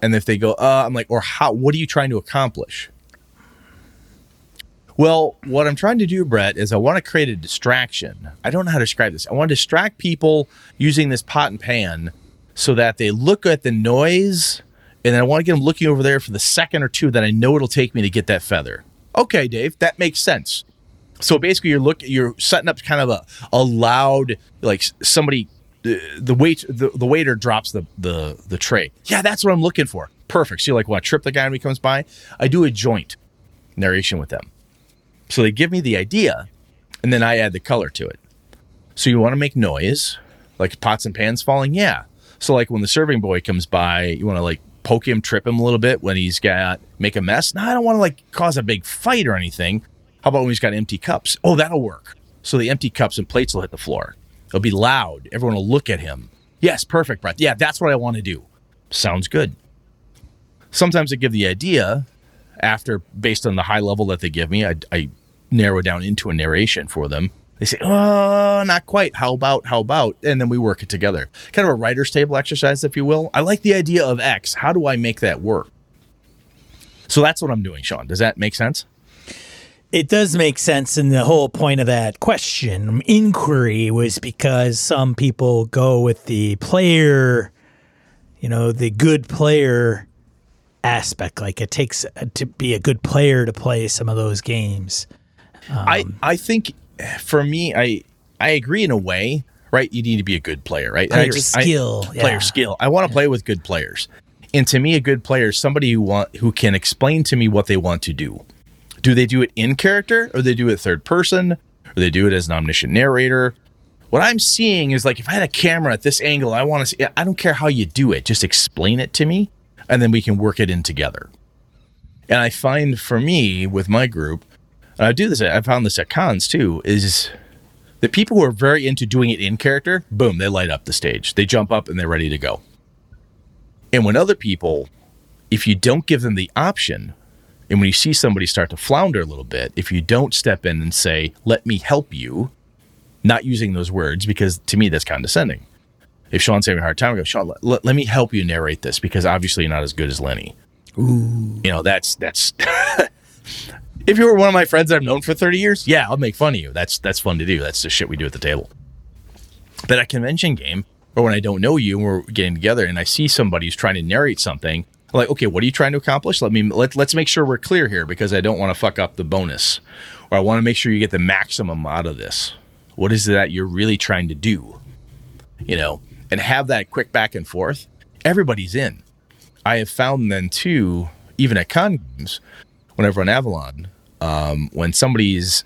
And if they go, uh, I'm like, or how? What are you trying to accomplish? Well, what I'm trying to do, Brett, is I want to create a distraction. I don't know how to describe this. I want to distract people using this pot and pan so that they look at the noise and I want to get them looking over there for the second or two that I know it'll take me to get that feather. Okay, Dave, that makes sense. So basically, you're looking, you're setting up kind of a, a loud, like somebody, the, wait, the, the waiter drops the, the the tray. Yeah, that's what I'm looking for. Perfect. So you're like want to trip the guy when he comes by? I do a joint narration with them. So they give me the idea, and then I add the color to it. So you want to make noise, like pots and pans falling? Yeah. So like when the serving boy comes by, you want to like poke him, trip him a little bit when he's got make a mess. Now I don't want to like cause a big fight or anything. How about when he's got empty cups? Oh, that'll work. So the empty cups and plates will hit the floor. It'll be loud. Everyone will look at him. Yes, perfect, Brett. Yeah, that's what I want to do. Sounds good. Sometimes I give the idea after, based on the high level that they give me, I, I narrow down into a narration for them. They say, oh, not quite. How about, how about? And then we work it together. Kind of a writer's table exercise, if you will. I like the idea of X. How do I make that work? So that's what I'm doing, Sean. Does that make sense? It does make sense. And the whole point of that question, inquiry, was because some people go with the player, you know, the good player aspect. Like it takes to be a good player to play some of those games. I um, I think for me, I I agree in a way. Right, you need to be a good player, right? Player I skill, I, player skill. I want to play with good players, and to me, a good player is somebody who want who can explain to me what they want to do. Do they do it in character, or they do it third person, or they do it as an omniscient narrator? What I'm seeing is like if I had a camera at this angle, I want to see. I don't care how you do it, just explain it to me, and then we can work it in together. And I find for me with my group, and I do this. I found this at cons too. Is the people who are very into doing it in character, boom, they light up the stage. They jump up and they're ready to go. And when other people, if you don't give them the option, and when you see somebody start to flounder a little bit, if you don't step in and say, "Let me help you," not using those words because to me that's condescending. If Sean's having a hard time, I go, Sean, let, let me help you narrate this because obviously you're not as good as Lenny. Ooh. You know, that's that's if you were one of my friends that I've known for 30 years, yeah, I'll make fun of you. That's that's fun to do. That's the shit we do at the table. But at a convention game, or when I don't know you and we're getting together and I see somebody who's trying to narrate something, like, okay, what are you trying to accomplish? Let me let, let's make sure we're clear here because I don't want to fuck up the bonus. Or I want to make sure you get the maximum out of this. What is it that you're really trying to do? You know, and have that quick back and forth. Everybody's in. I have found then too, even at con games, whenever on Avalon, um, when somebody's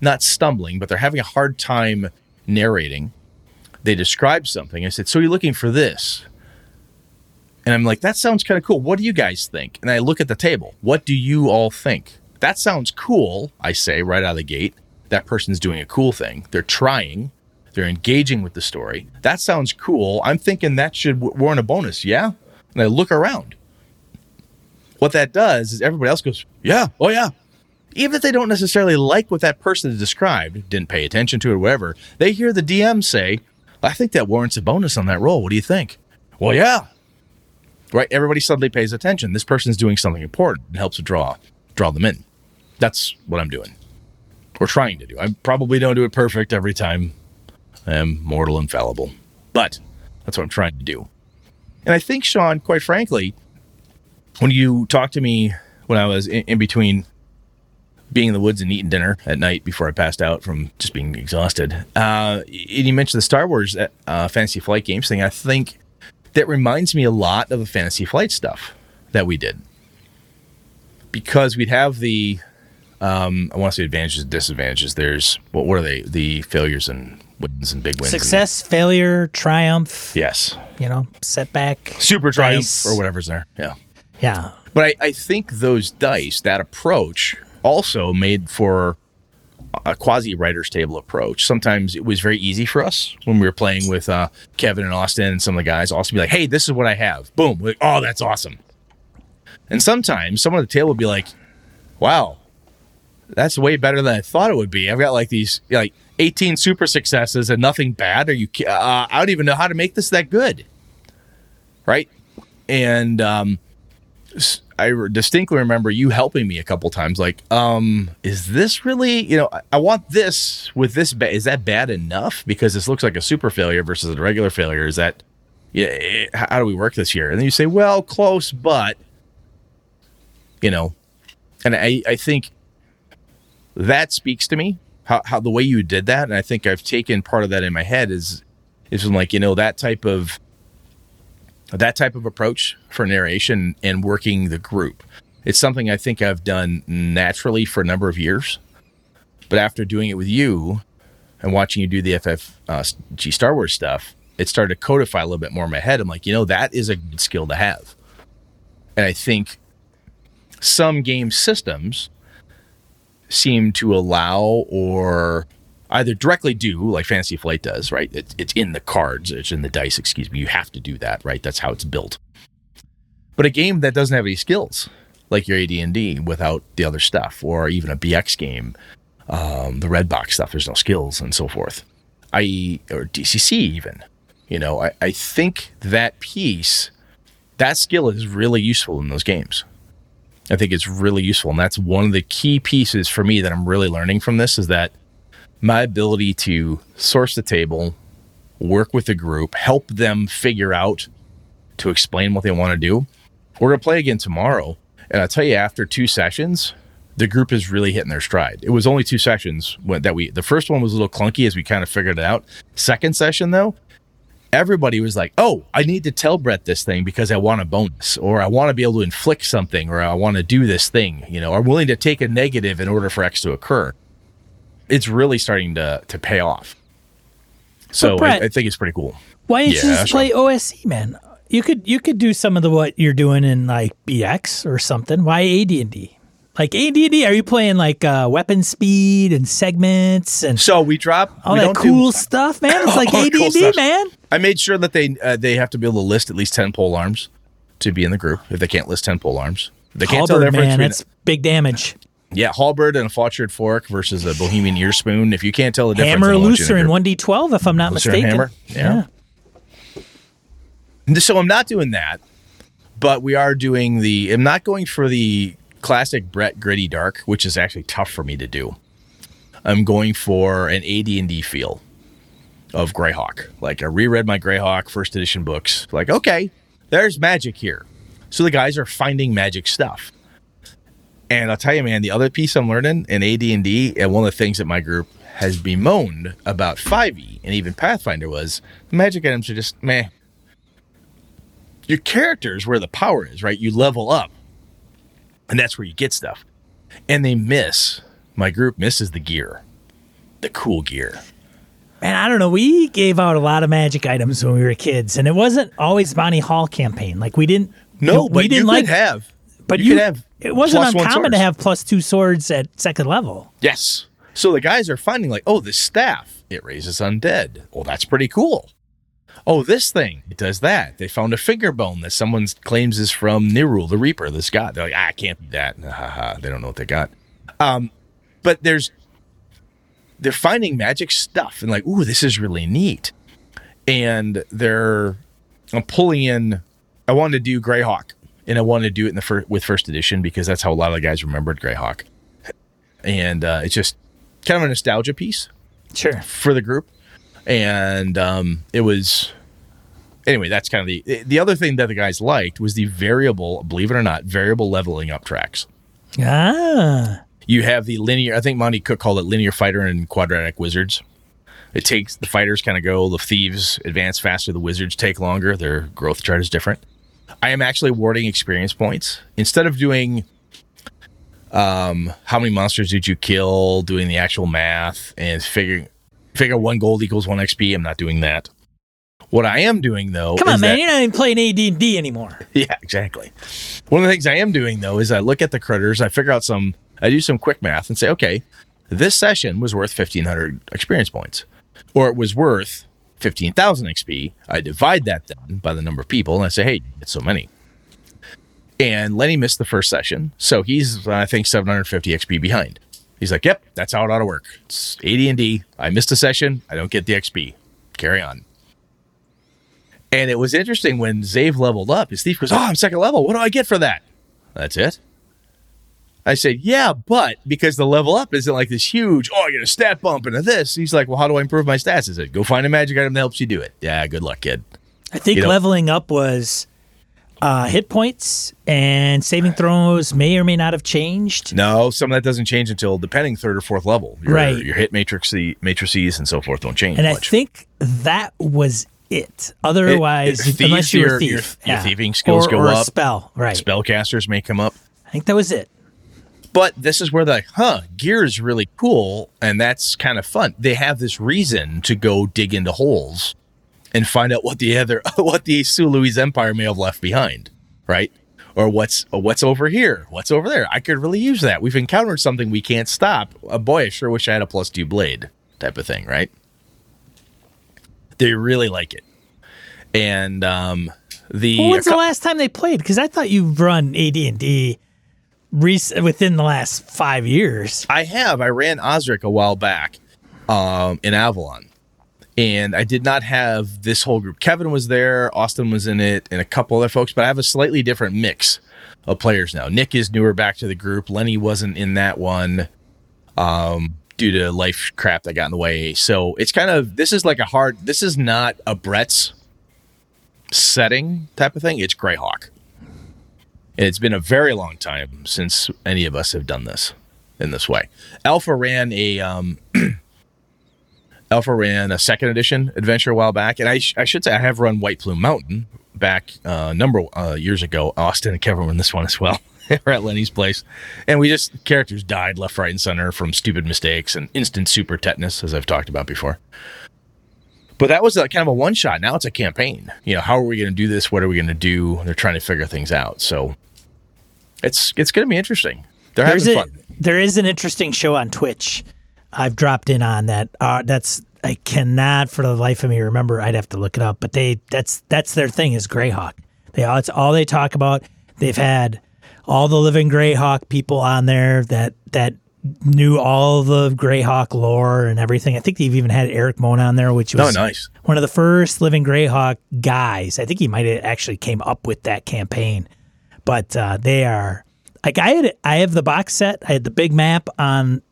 not stumbling, but they're having a hard time narrating, they describe something. I said, So you're looking for this? And I'm like, That sounds kind of cool. What do you guys think? And I look at the table. What do you all think? That sounds cool, I say right out of the gate. That person's doing a cool thing. They're trying, they're engaging with the story. That sounds cool. I'm thinking that should warrant a bonus. Yeah. And I look around. What that does is everybody else goes, Yeah, oh, yeah, even if they don't necessarily like what that person described, didn't pay attention to it, whatever, they hear the DM say, I think that warrants a bonus on that roll. What do you think? Well, yeah. Right? Everybody suddenly pays attention. This person's doing something important and helps draw draw them in. That's what I'm doing. Or trying to do. I probably don't do it perfect every time. I am mortal and fallible. But that's what I'm trying to do. And I think, Sean, quite frankly, when you talked to me when I was in, in between being in the woods and eating dinner at night before I passed out from just being exhausted. Uh, and you mentioned the Star Wars uh, Fantasy Flight Games thing. I think that reminds me a lot of the Fantasy Flight stuff that we did because we'd have the um, I want to say advantages and disadvantages. There's what what are they? The failures and wins and big wins. Success, failure, triumph. Yes. You know, setback. Super triumph dice. or whatever's there. Yeah. Yeah. But I, I think those dice, that approach, also made for a quasi writer's table approach. Sometimes it was very easy for us when we were playing with uh, Kevin and Austin and some of the guys. Also, be like, "Hey, this is what I have." Boom! Like, oh, that's awesome. And sometimes someone at the table would be like, "Wow, that's way better than I thought it would be." I've got like these like 18 super successes and nothing bad. Are you? Uh, I don't even know how to make this that good, right? And um, I distinctly remember you helping me a couple times. Like, um, is this really? You know, I, I want this with this. Ba- is that bad enough? Because this looks like a super failure versus a regular failure. Is that? Yeah. eh, How do we work this here? And then you say, well, close, but you know, and I I think that speaks to me how how the way you did that, and I think I've taken part of that in my head is is like you know that type of that type of approach for narration and working the group. It's something I think I've done naturally for a number of years, but after doing it with you and watching you do the FFG uh, Star Wars stuff, it started to codify a little bit more in my head. I'm like, you know, that is a good skill to have, and I think some game systems seem to allow or either directly do like Fantasy Flight does, right? It, it's in the cards, it's in the dice, excuse me. You have to do that, right? That's how it's built. But a game that doesn't have any skills, like your AD&D without the other stuff, or even a BX game, um, the red box stuff, there's no skills and so forth. I or DCC even, you know, I, I think that piece, that skill is really useful in those games. I think it's really useful, and that's one of the key pieces for me that I'm really learning from this is that my ability to source the table, work with the group, help them figure out to explain what they want to do. We're going to play again tomorrow. And I'll tell you, after two sessions, the group is really hitting their stride. It was only two sessions when, that we, the first one was a little clunky as we kind of figured it out. Second session, though, everybody was like, oh, I need to tell Brett this thing because I want a bonus, or I want to be able to inflict something, or I want to do this thing, you know, I'm willing to take a negative in order for X to occur it's really starting to to pay off. So Brett- I, I think it's pretty cool. Why didn't you just play OSC, man? You could you could do some of the what you're doing in like BX or something. Why AD&D? Like AD&D, are you playing like uh, weapon speed and segments and So we drop all we that cool Do, stuff, man? It's like the cool AD&D, man. I made sure that they uh, they have to be able to list at least ten pole arms to be in the group. If they can't list ten pole arms, they can't tell the Halberd, difference man, that's big damage. Yeah halberd and a fletchered fork versus a bohemian ear spoon. If you can't tell the difference, Hammer I don't want in the Lucerne group. one D twelve, if I'm not Lucerne mistaken. hammer? Yeah. So I'm not doing that, but we are doing the. I'm not going for the classic Brett gritty dark, which is actually tough for me to do. I'm going for an AD&D feel of Greyhawk. Like I reread my Greyhawk first edition books. Like okay, there's magic here. So the guys are finding magic stuff. And I'll tell you, man, the other piece I'm learning in AD&D, and one of the things that my group has bemoaned about 5e and even Pathfinder was the magic items are just meh. Your characters where the power is, right? You level up, and that's where you get stuff. And they miss. My group misses the gear, the cool gear. Man, I don't know. We gave out a lot of magic items when we were kids, and it wasn't always Monty Haul campaign. Like we didn't. No, you know, but we didn't you like. have. but you, you, could have. It wasn't plus uncommon to have plus two swords at second level. Yes. So the guys are finding like, oh, this staff it raises undead. Well, that's pretty cool. Oh, this thing it does that. They found a finger bone that someone claims is from Nerull, the Reaper, this god. They're like, ah, it can't be that. Ha, ha, ha. They don't know what they got. Um, but there's they're finding magic stuff and like, ooh, this is really neat. And they're I'm pulling in. I wanted to do Greyhawk, and I wanted to do it in the fir- with first edition because that's how a lot of the guys remembered Greyhawk and uh, it's just kind of a nostalgia piece Sure. for the group. And um, it was anyway. That's kind of the the other thing that the guys liked was the variable, believe it or not, variable leveling up tracks. Ah. You have the linear. I think Monte Cook called it linear fighter and quadratic wizards. It takes the fighters kind of go. The thieves advance faster. The wizards take longer. Their growth chart is different. I am actually awarding experience points instead of doing um, how many monsters did you kill, doing the actual math and figuring figure one gold equals one XP. I'm not doing that. What I am doing though, Come is on, man. that- You're not even playing AD&D anymore. yeah, exactly. One of the things I am doing though is I look at the critters, I figure out some, I do some quick math and say, okay, this session was worth 1500 experience points, or it was worth 15,000 XP. I divide that then by the number of people and I say, hey, it's so many. And Lenny missed the first session, so he's I think 750 XP behind. He's like, yep, that's how it ought to work. It's AD&D. I missed a session. I don't get the XP. Carry on. And it was interesting when Zave leveled up. His thief goes, "Oh, I'm second level. What do I get for that?" That's it. I said, yeah, but because the level up isn't like this huge, oh, I get a stat bump into this. He's like, well, how do I improve my stats? I said, go find a magic item that helps you do it. Yeah, good luck, kid. I think You know- leveling up was uh, hit points and saving throws may or may not have changed. No, some of that doesn't change until depending third or fourth level. Your, Right. Your hit matrix, matrices and so forth don't change And I think that was it. Otherwise, It- it- unless thieves, you were a your- your- thief, your thieving skills or, go or a up. spell, right? Spellcasters may come up. I think that was it. But this is where they're like, huh, gear is really cool, and that's kind of fun. They have this reason to go dig into holes and find out what the other what the Suloise empire may have left behind, right? Or what's or what's over here? What's over there? I could really use that. We've encountered something we can't stop. Uh, boy, I sure wish I had a plus two blade type of thing, right? They really like it, and um, the Well, when's the last time they played? Because I thought you've run AD and D within the last five years. I have. I ran Osric a while back um, in Avalon. And I did not have this whole group. Kevin was there, Austin was in it, and a couple other folks, but I have a slightly different mix of players now. Nick is newer back to the group. Lenny wasn't in that one um, due to life crap that got in the way. So it's kind of, this is like a hard, this is not a Brett's setting type of thing. It's Greyhawk. And it's been a very long time since any of us have done this in this way. Alpha ran a um, Alpha ran a second edition adventure a while back, and I, sh- I should say I have run White Plume Mountain back uh, number uh, years ago. Austin and Kevin run this one as well. We're at Lenny's place, and we just characters died left, right, and center from stupid mistakes and instant super tetanus, as I've talked about before. But that was a, kind of a one shot. Now it's a campaign. You know, how are we going to do this? What are we going to do? They're trying to figure things out. So it's it's going to be interesting. They're There's having a, fun. there is an interesting show on Twitch. I've dropped in on that. Uh, that's I cannot for the life of me remember. I'd have to look it up. But they that's that's their thing is Greyhawk. They all it's all they talk about. They've had all the living Greyhawk people on there that that knew all the Greyhawk lore and everything. I think they've even had Erik Mona on there, which Oh, was nice. one of the first living Greyhawk guys. I think he might have actually came up with that campaign. But uh, they are like I had I have the box set. I had the big map on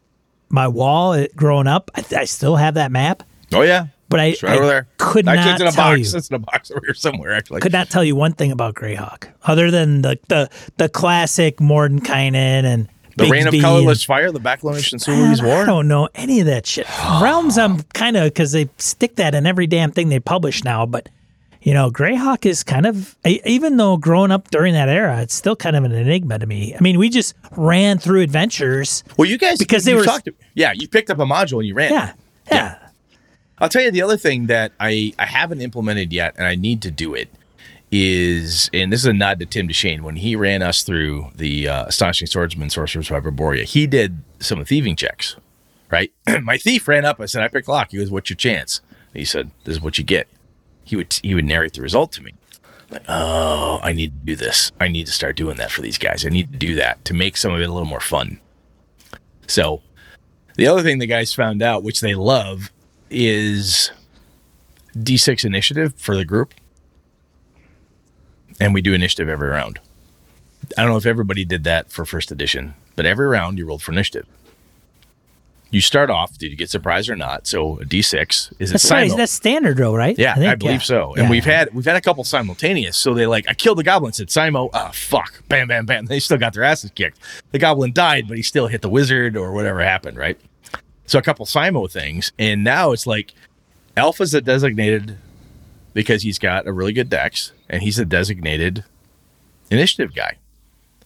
my wall uh, growing up. I, I still have that map, Oh yeah, but I, right I over there. could actually, not it's in a tell box. you It's in a box over here somewhere. Actually, could not tell you one thing about Greyhawk other than the the, the classic Mordenkainen and the Rain of Colorless and- Fire, the Backlash and Suloise Man, War. I don't know any of that shit. Realms, I'm kind of because they stick that in every damn thing they publish now. But you know, Greyhawk is kind of even though growing up during that era, it's still kind of an enigma to me. I mean, we just ran through adventures. Well, you guys Because they were- talked. Yeah, you picked up a module and you ran. Yeah, yeah. I'll tell you the other thing that I I haven't implemented yet, and I need to do it. Is and this is a nod to Tim DeShane when he ran us through the uh, astonishing swordsman sorcerers of Hyperborea. He did some thieving checks, right? My thief ran up. I said, "I picked lock." He goes, "What's your chance?" He said, "This is what you get." He would he would narrate the result to me. Like, oh, I need to do this. I need to start doing that for these guys. I need to do that to make some of it a little more fun. So, the other thing the guys found out, which they love, is D6 initiative for the group. And we do initiative every round. I don't know if everybody did that for first edition, but every round you rolled for initiative. You start off, did you get surprised or not? So a D6 is it That's right. That's standard, though, right? yeah, I, think, believe yeah. so. And Yeah. we've had we've had a couple simultaneous. So they like I killed the goblin, said Simo, ah fuck, bam, bam, bam. They still got their asses kicked. The goblin died, but he still hit the wizard or whatever happened, right? So a couple Simo things, and now it's like Alpha's a designated because he's got a really good dex, and he's a designated initiative guy.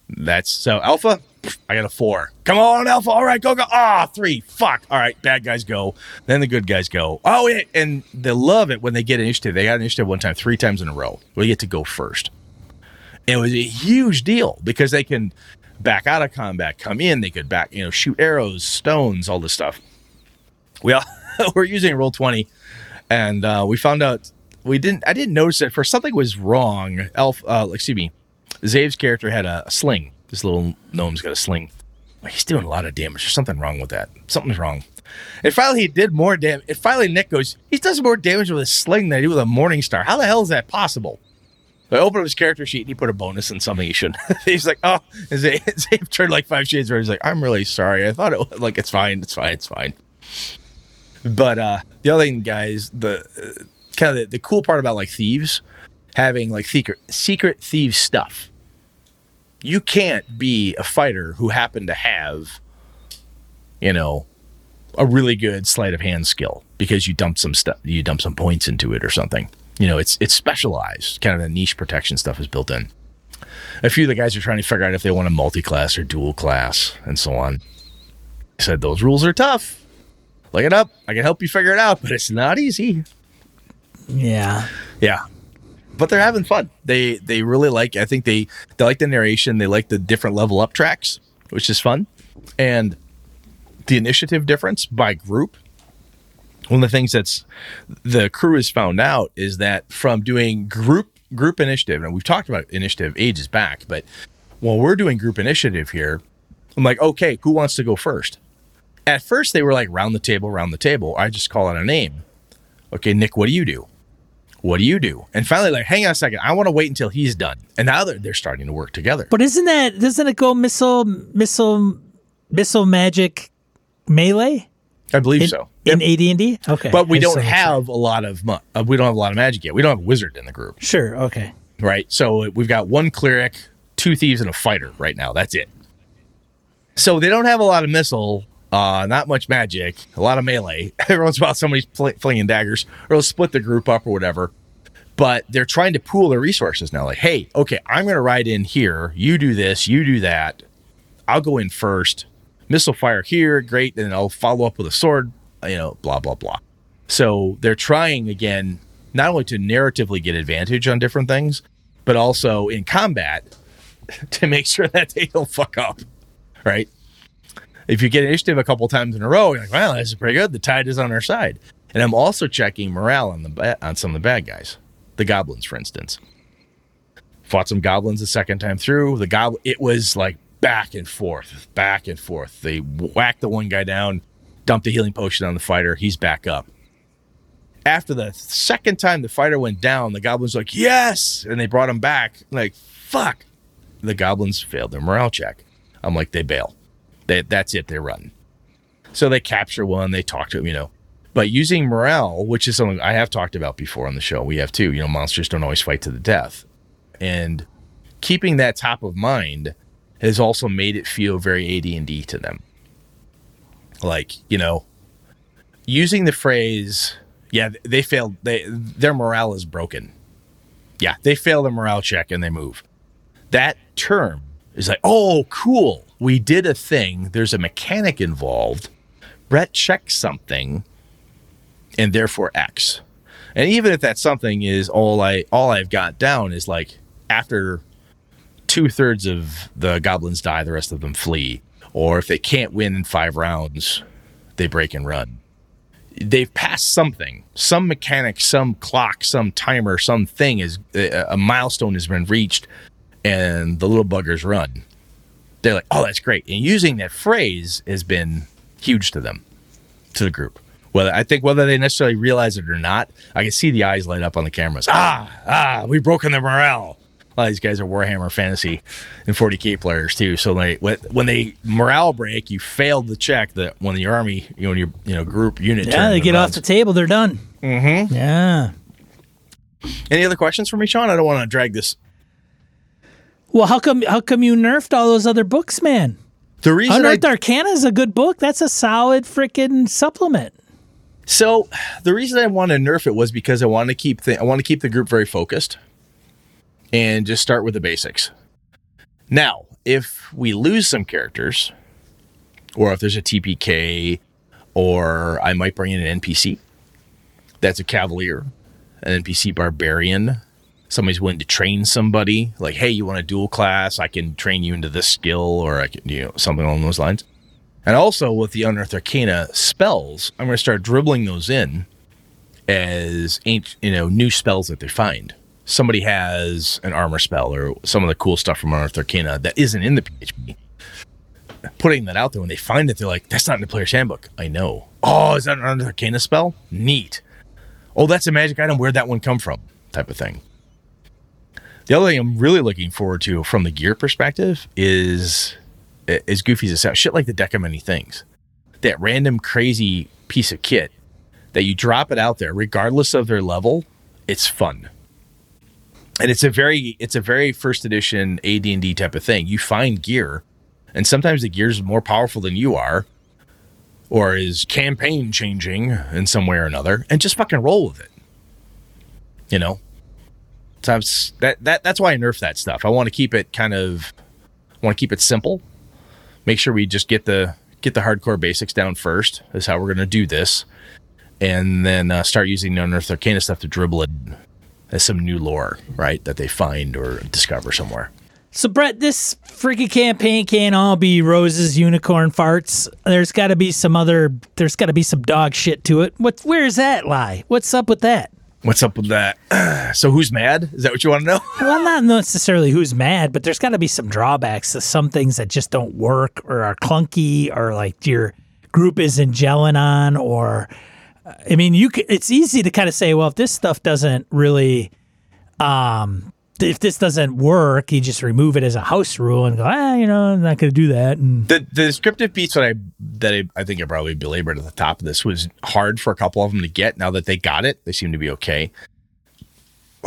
That's so Alpha. I got a four. Come on, Alpha. All right, go go. Ah, three. Fuck. All right, bad guys go. Then the good guys go. Oh, yeah. and they love it when they get an initiative. They got an initiative one time, three times in a row. We get to go first. It was a huge deal because they can back out of combat, come in. They could back, you know, shoot arrows, stones, all this stuff. We all, we're using Roll20, and uh, we found out we didn't. I didn't notice it. For something was wrong. Elf, uh, excuse me, Zave's character had a, a sling. This little gnome's got a sling. He's doing a lot of damage. There's something wrong with that. Something's wrong. And finally, he did more damage. And finally, Nick goes, he does more damage with a sling than I do with a Morning Star. How the hell is that possible? I opened up his character sheet and he put a bonus in something he shouldn't. he's like, oh, his name turned like five shades red. He's like, I'm really sorry. I thought it was like, it's fine. It's fine. It's fine. But uh, the other thing, guys, the uh, kind of the, the cool part about like thieves having like secret secret thieves stuff. You can't be a fighter who happened to have, you know, a really good sleight of hand skill because you dumped some stuff, you dumped some points into it or something. You know, it's it's specialized. Kind of the niche protection stuff is built in. A few of the guys are trying to figure out if they want a multi-class or dual class and so on. I said those rules are tough. Look it up. I can help you figure it out, but it's not easy. Yeah. Yeah. But they're having fun. They they really like I think they they like the narration, they like the different level up tracks, which is fun. And the initiative difference by group. One of the things that's the crew has found out is that from doing group group initiative, and we've talked about initiative ages back, but while we're doing group initiative here, I'm like, okay, who wants to go first? At first, they were like round the table, round the table. I just call out a name. Okay, Nick, what do you do? What do you do? And finally, like, hang on a second. I want to wait until he's done. And now they're, they're starting to work together. But isn't that doesn't it go missile missile missile magic melee I believe in, so. in AD and D? Okay, But we I don't have a lot of uh, we don't have a lot of magic yet. We don't have a wizard in the group, sure. Sure. Okay. right? So we've got one cleric, two thieves, and a fighter right now. That's it. So they don't have a lot of missile, uh, not much magic, a lot of melee. Every once in a while, somebody's pl- flinging daggers, or they'll split the group up or whatever. But they're trying to pool their resources now. Like, hey, okay, I'm going to ride in here. You do this. You do that. I'll go in first. Missile fire here, great. And I'll follow up with a sword. You know, blah blah blah. So they're trying again, not only to narratively get advantage on different things, but also in combat to make sure that they don't fuck up. Right? If you get initiative a couple times in a row, you're like, "Well, this is pretty good. The tide is on our side." And I'm also checking morale on the ba- on some of the bad guys, the goblins, for instance. Fought some goblins the second time through. The goblin, it was like back and forth, back and forth. They whacked the one guy down, dumped the healing potion on the fighter. He's back up. After the second time the fighter went down, the goblins like, yes, and they brought him back. Like, fuck. The goblins failed their morale check. I'm like, they bail. That's it. They run. So they capture one. They talk to him, you know. But using morale, which is something I have talked about before on the show, we have too. You know, monsters don't always fight to the death, and keeping that top of mind has also made it feel very AD and D to them. Like you know, using the phrase, "Yeah, they failed. They their morale is broken." Yeah, they fail the morale check and they move. That term is like, oh, cool. We did a thing. There's a mechanic involved. Brett checks something, and therefore X. And even if that something is all I all I've got down is like after two thirds of the goblins die, the rest of them flee. Or if they can't win in five rounds, they break and run. They've passed something, some mechanic, some clock, some timer, some thing is a milestone has been reached, and the little buggers run. They're like, "Oh, that's great!" And using that phrase has been huge to them, to the group. Whether I think whether they necessarily realize it or not, I can see the eyes light up on the cameras. Ah, ah, we've broken the morale. A lot of these guys are Warhammer Fantasy and 40k players too. So they when they morale break, you failed the check that when the army, you know, your you know group unit. Yeah, they get runs. off the table. They're done. Mm-hmm. Yeah. Any other questions for me, Sean? I don't want to drag this. Well, how come how come you nerfed all those other books, man? The reason I, Unearthed Arcana is a good book. That's a solid freaking supplement. so the reason I want to nerf it was because I want to keep the, I want to keep the group very focused and just start with the basics. Now, if we lose some characters, or if there's a TPK, or I might bring in an NPC that's a cavalier, an NPC barbarian. Somebody's willing to train somebody, like, hey, you want a dual class? I can train you into this skill, or I can, you know, something along those lines. And also with the Unearthed Arcana spells, I'm going to start dribbling those in as you know, new spells that they find. Somebody has an armor spell or some of the cool stuff from Unearthed Arcana that isn't in the PHB. Putting that out there when they find it, they're like, "That's not in the player's handbook." I know. Oh, is that an Unearthed Arcana spell? Neat. Oh, that's a magic item. Where'd that one come from? Type of thing. The other thing I'm really looking forward to from the gear perspective is is goofy as it sounds, shit like the deck of many things. That random crazy piece of kit that you drop it out there, regardless of their level, it's fun. And it's a very it's a very first edition AD and D type of thing. You find gear, and sometimes the gear is more powerful than you are, or is campaign changing in some way or another, and just fucking roll with it. You know, so that that that's why I nerf that stuff. I want to keep it kind of want to keep it simple. Make sure we just get the get the hardcore basics down first. Is how we're going to do this, and then uh, start using the Unearthed Arcana stuff to dribble it as some new lore, right? That they find or discover somewhere. So Brett, this freaking campaign can't all be roses, unicorn farts. There's got to be some other. There's got to be some dog shit to it. What? Where's that lie? What's up with that? What's up with that? so who's mad? Is that what you want to know? well, not necessarily who's mad, but there's got to be some drawbacks to some things that just don't work or are clunky or like your group isn't gelling on or I mean, you can, it's easy to kind of say, well, if this stuff doesn't really um if this doesn't work, you just remove it as a house rule and go, ah, you know, I'm not going to do that. And the the descriptive piece that I that I, I think I probably belabored at the top of this was hard for a couple of them to get. Now that they got it, they seem to be okay.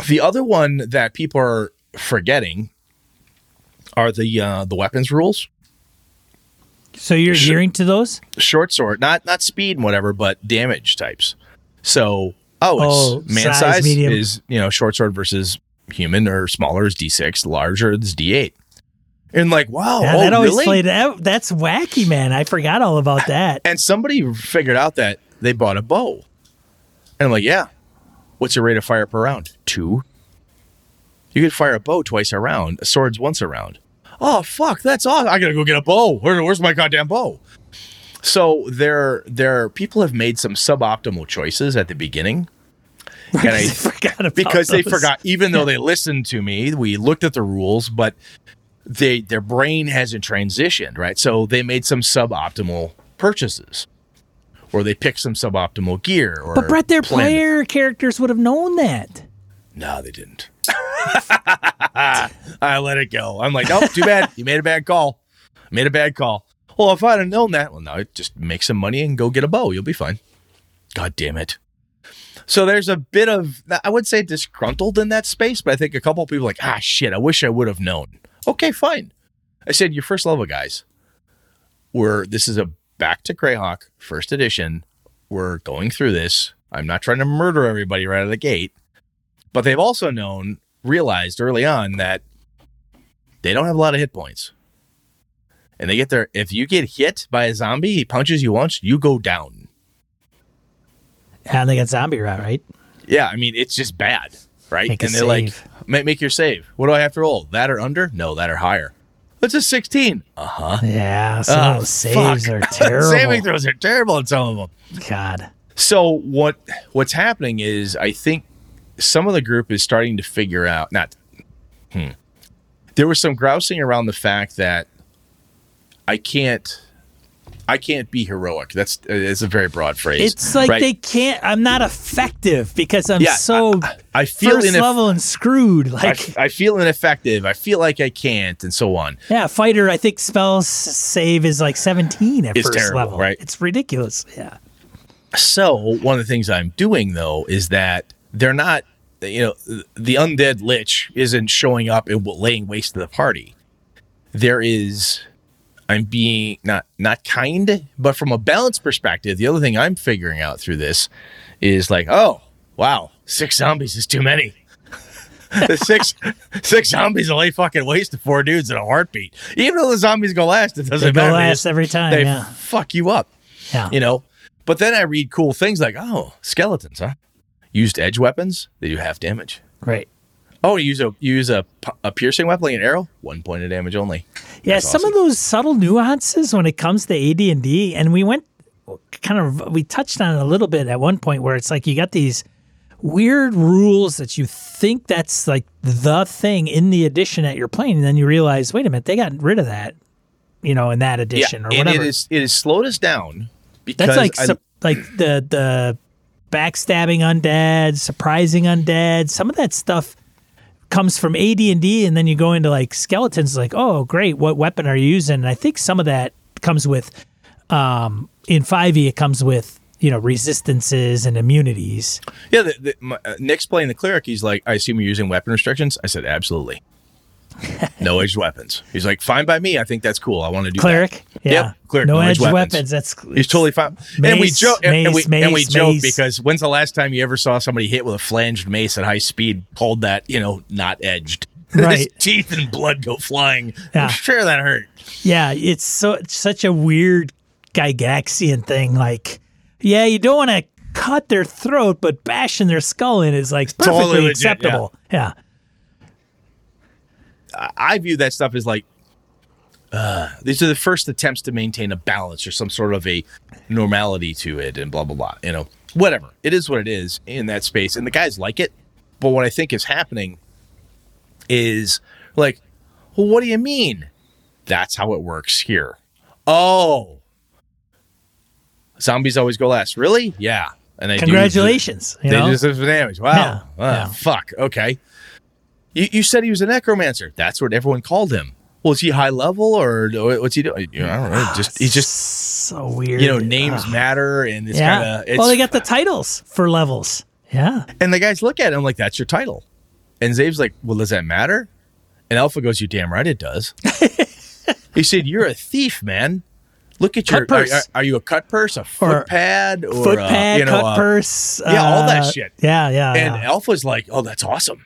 The other one that people are forgetting are the uh, the weapons rules. So you're Sh- adhering to those short sword, not not speed and whatever, but damage types. So oh, it's oh, man size, size is you know short sword versus human or smaller is D6, larger is D8. And like, wow, yeah, oh, that always really? played out. That's wacky, man. I forgot all about that. And somebody figured out that they bought a bow. And I'm like, yeah. What's your rate of fire per round? Two. You could fire a bow twice a round, a sword's once a round. Oh fuck, that's awesome. I gotta go get a bow. Where, where's my goddamn bow? So there, there, people have made some suboptimal choices at the beginning and I forgot because those. they forgot. Even though they listened to me, we looked at the rules, but they their brain hasn't transitioned right. So they made some suboptimal purchases, or they picked some suboptimal gear. Or but Brett, their player it. characters would have known that. No, they didn't. I let it go. I'm like, oh, too bad. You made a bad call. made a bad call. Well, if I'd have known that, well, now just make some money and go get a bow. You'll be fine. God damn it. So there's a bit of I would say disgruntled in that space, but I think a couple people like, ah shit, I wish I would have known. Okay, fine. I said your first level guys. We're this is a back to Greyhawk first edition. We're going through this. I'm not trying to murder everybody right out of the gate, but they've also known, realized early on that they don't have a lot of hit points. And they get there. If you get hit by a zombie, he punches you once, you go down. And they got zombie rat, right? Yeah, I mean it's just bad, right? Make and they're save. like, make, make your save. What do I have to roll? That or under? No, that or higher. It's a 16. Uh huh. Yeah, some oh, of those saves fuck. are terrible. Saving throws are terrible in some of them. God. So what what's happening is I think some of the group is starting to figure out not hmm. There was some grousing around the fact that I can't I can't be heroic. That's uh, it's a very broad phrase. It's like right? they can't. I'm not effective because I'm yeah, so I, I feel first ineff- level and screwed. Like I, I, feel ineffective. I feel like I can't, and so on. Yeah, fighter. I think spell save is like 17 at it's first terrible, level. Right? It's ridiculous. Yeah. So one of the things I'm doing though is that they're not. You know, the undead lich isn't showing up and laying waste to the party. There is I'm being not not kind, but from a balance perspective, the other thing I'm figuring out through this is like, oh wow, six zombies is too many. the six six zombies will lay fucking waste to four dudes in a heartbeat. Even though the zombies go last, it doesn't they matter. last every time. They yeah. fuck you up. Yeah. You know. But then I read cool things like, oh, skeletons, huh? Used edge weapons, they do half damage. Right. Oh, you use a you use a, a piercing weapon like an arrow, one point of damage only. Yeah, That's some awesome. of those subtle nuances when it comes to AD and D, and we went kind of we touched on it a little bit at one point where it's like you got these weird rules that you think that's like the thing in the edition that you're playing, and then you realize, wait a minute, they got rid of that, you know, in that edition yeah, or whatever. And it is it has slowed us down because that's like I, su- like the the backstabbing undead, surprising undead, some of that stuff comes from AD&D and then you go into like skeletons like, "Oh, great. What weapon are you using?" And I think some of that comes with um in 5e it comes with, you know, resistances and immunities. Yeah, the, the, my, uh, Nick's playing the cleric. He's like, I assume you're using weapon restrictions. I said, absolutely. No edged weapons. He's like, fine by me. I think that's cool. I want to do Cleric? That. Yeah. Yep, cleric. No, edge edged weapons. That's He's totally fine. and we joke, and, and we mace, and we mace, joke because when's the last time you ever saw somebody hit with a flanged mace at high speed, pulled that you know not edged, Right. His teeth and blood go flying. Yeah. I'm sure that hurt. Yeah, it's so it's such a weird Gygaxian thing. Like, yeah, you don't want to cut their throat, but bashing their skull in is like perfectly totally legit, acceptable. Yeah. I- view that stuff as like uh, these are the first attempts to maintain a balance or some sort of a normality to it and blah blah blah. You know, whatever it is, what it is in that space, and the guys like it. But what I think is happening is like, well, what do you mean? That's how it works here. Oh, zombies always go last. Really? Yeah. And they do- Congratulations. you they know? just have damage. Wow. Yeah, Ah, yeah. Fuck. Okay. You, you said he was a necromancer. That's what everyone called him. Well, is he high level or what's he doing? You know, I don't know. Just he's just so weird. you know names matter and it's Yeah. kind of well, they got the titles for levels. Yeah. and the guys look at him like that's your title, and Zave's like, well, does that matter? And Alpha goes, you damn right it does. he said, you're a thief, man. Look at your. Cut Are, purse. are, are you a cut purse, a foot Or pad, or Foot uh, pad, you know, cut uh, purse. yeah, all that uh, shit. Yeah, yeah. And yeah. Alpha's like, "Oh, that's awesome!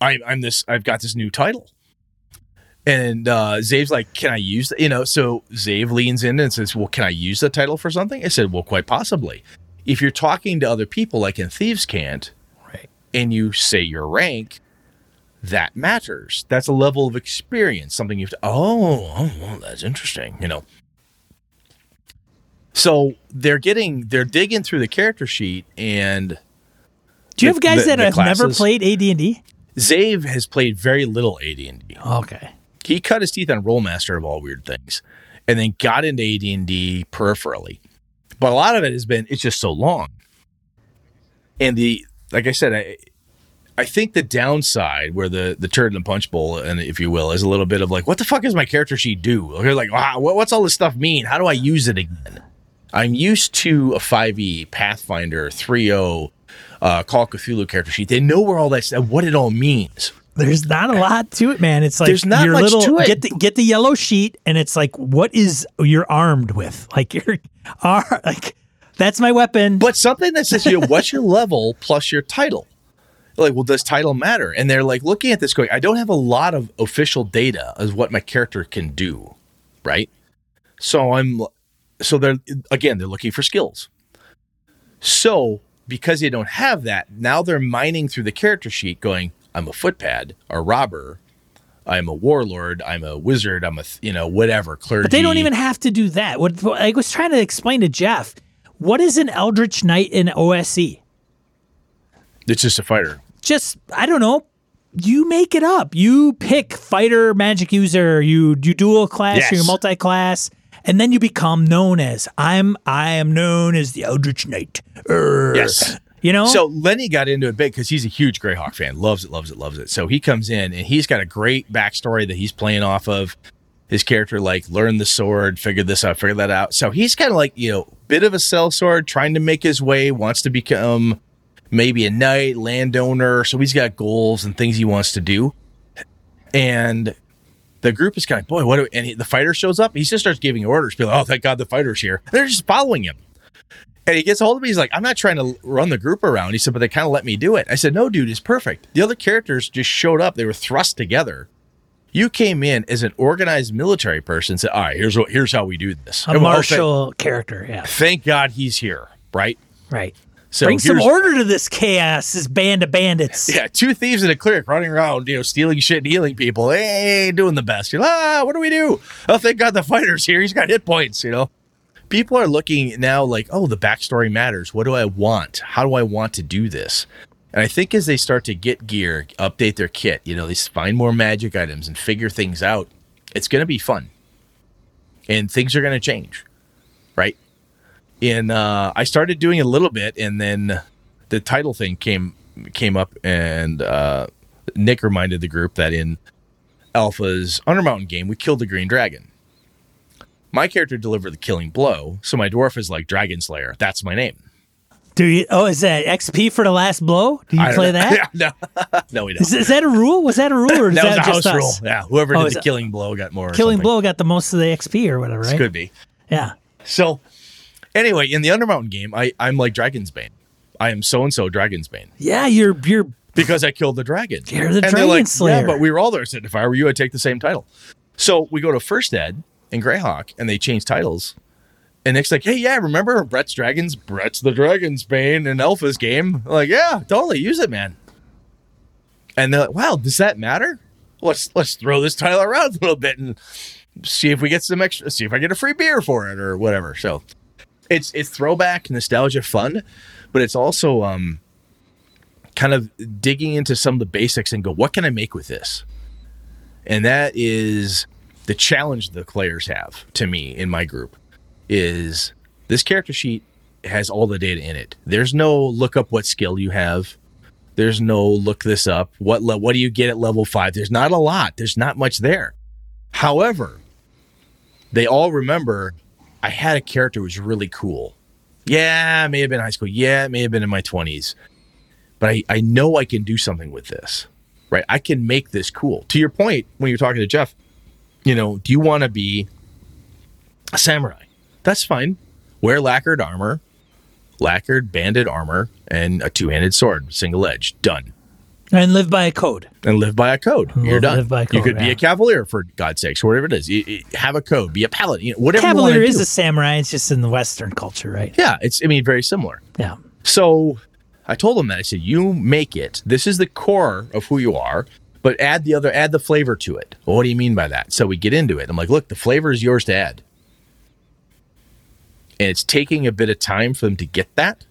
I'm I'm this. I've got this new title." And uh, Zave's like, "Can I use the, you know?" So Zave leans in and says, "Well, can I use the title for something?" I said, "Well, quite possibly. If you're talking to other people, like in Thieves' Cant, Right. and you say your rank." That matters. That's a level of experience. Something you've. To, oh, oh, well, that's interesting. You know. So they're getting, they're digging through the character sheet, and Do you have guys the- that the have never classes. played AD&D? Zave has played very little AD&D. Okay. He cut his teeth on Rolemaster of all weird things, and then got into AD&D peripherally. But a lot of it has been it's just so long. And the like I said, I I think the downside where the the turd in the punch bowl, and if you will, is a little bit of like, what the fuck does my character sheet do? You're like, wow, ah, what, what's all this stuff mean? How do I use it again? I'm used to a 5e Pathfinder 3.0 uh, Call of Cthulhu character sheet. They know where all that stuff, what it all means. There's not a lot to it, man. It's like There's not much little to it. get the get the yellow sheet, and it's like what is you're armed with? Like you're ar- like that's my weapon. but something that says, you know, what's your level plus your title? Like, well, does title matter? And they're like looking at this going, I don't have a lot of official data as what my character can do, right? So I'm, so they're again, they're looking for skills. So because they don't have that, now they're mining through the character sheet, going, I'm a footpad, a robber, I'm a warlord, I'm a wizard, I'm a th- you know whatever clergy. But they don't even have to do that. What, what I was trying to explain to Jeff, what is an Eldritch Knight in OSE? It's just a fighter. Just I don't know. You make it up. You pick fighter, magic user. You you dual class. Yes. You multi class, and then you become known as I'm. I am known as the Eldritch Knight. Yes. You know. So Lenny got into it big because he's a huge Greyhawk fan. Loves it, loves it, loves it. So he comes in and he's got a great backstory that he's playing off of. His character like learned the sword, figured this out, figured that out. So he's kind of like you know, bit of a sellsword, trying to make his way, wants to become maybe a knight, landowner. So he's got goals and things he wants to do. And the group is kind of boy, what? Do we, and he, the fighter shows up. He just starts giving orders. Be like, oh, thank God the fighter's here. They're just following him. And he gets a hold of me. He's like, I'm not trying to run the group around. He said, but they kind of let me do it. I said, no, dude, it's perfect. The other characters just showed up. They were thrust together. You came in as an organized military person. Said, all right, here's what, here's how we do this. a martial character. Yeah. Thank God he's here, right? Right. So Bring some order to this chaos, this band of bandits. Yeah, two thieves and a cleric running around, you know, stealing shit and healing people. Hey, doing the best. You're like, ah, what do we do? Oh, thank God the fighter's here. He's got hit points, you know. People are looking now like, oh, the backstory matters. What do I want? How do I want to do this? And I think as they start to get gear, update their kit, you know, they find more magic items and figure things out, it's going to be fun. And things are going to change, right? And uh, I started doing a little bit, and then the title thing came came up, and uh, Nick reminded the group that in Alpha's Undermountain game, we killed the green dragon. My character delivered the killing blow, so my dwarf is like Dragon Slayer. That's my name. Do you? Oh, is that XP for the last blow? Do you play know. that? Yeah, no, no, we don't. Is, is that a rule? Was that a rule, or is that that, was a just house us? rule. Yeah, whoever Oh, did the killing blow got more. Killing blow got the most of the XP or whatever, right? It could be. Yeah. So, anyway, in the Undermountain game, I, I'm like Dragon's Bane. I am so and so Dragon's Bane Yeah, you're you're because I killed the dragon. You're the they're Dragon like, Slayer. Yeah, but we were all there. Said, if I were you, I'd take the same title. So we go to First Ed and Greyhawk, and they change titles. And Nick's like, hey, yeah, remember Brett's Dragons? Brett's the Dragon's Bane in Alpha's game. I'm like, yeah, totally, use it, man. And they're like, wow, does that matter? Let's let's throw this title around a little bit and see if we get some extra. See if I get a free beer for it or whatever. So it's it's throwback nostalgia fun, but it's also um kind of digging into some of the basics and go, what can I make with this? And that is the challenge the players have to me in my group is this character sheet has all the data in it. There's no look up what skill you have. There's no look this up. What le- what do you get at level 5? There's not a lot. There's not much there. However, they all remember I had a character who was really cool. Yeah, it may have been high school. Yeah, it may have been in my 20s. But I, I know I can do something with this, right? I can make this cool. To your point, when you're talking to Jeff, you know, do you want to be a samurai? That's fine. Wear lacquered armor, lacquered banded armor, and a two handed sword, single edge. Done. And live by a code. And live by a code. You're done. live a you code, could be a cavalier for God's sakes, or whatever it is. You, you have a code. Be a paladin. You know, whatever. Cavalier is do. a samurai. It's just in the Western culture, right? yeah. It's I mean very similar. Yeah. So I told him that I said, "You make it. This is the core of who you are, but add the other, add the flavor to it." Well, what do you mean by that? So we get into it. I'm like, "Look, the flavor is yours to add, and it's taking a bit of time for them to get that.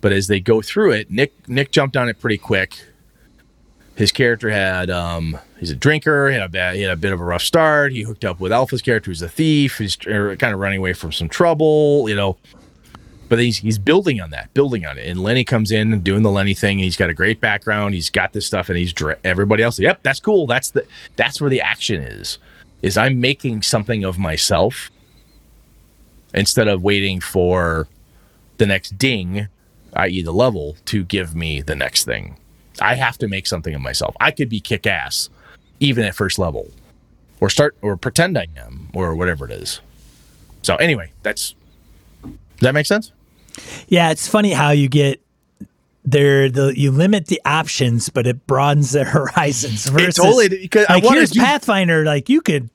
But as they go through it, Nick Nick jumped on it pretty quick. His character had um, he's a drinker. He had a bad, he had a bit of a rough start. He hooked up with Alpha's character, who's a thief. He's uh, kind of running away from some trouble, you know but he's he's building on that, building on it. And Lenny comes in and doing the Lenny thing. And he's got a great background. He's got this stuff, and he's dra- everybody else. Yep, that's cool. That's the that's where the action is. Is I'm making something of myself instead of waiting for the next ding, i.e., the level, to give me the next thing. I have to make something of myself. I could be kick ass, even at first level, or start or pretend I am, or whatever it is. So anyway, that's does that make sense? Yeah, it's funny how you get there. The you limit the options, but it broadens the horizons. Versus, totally- because I like wanted here's you- Pathfinder. Like you could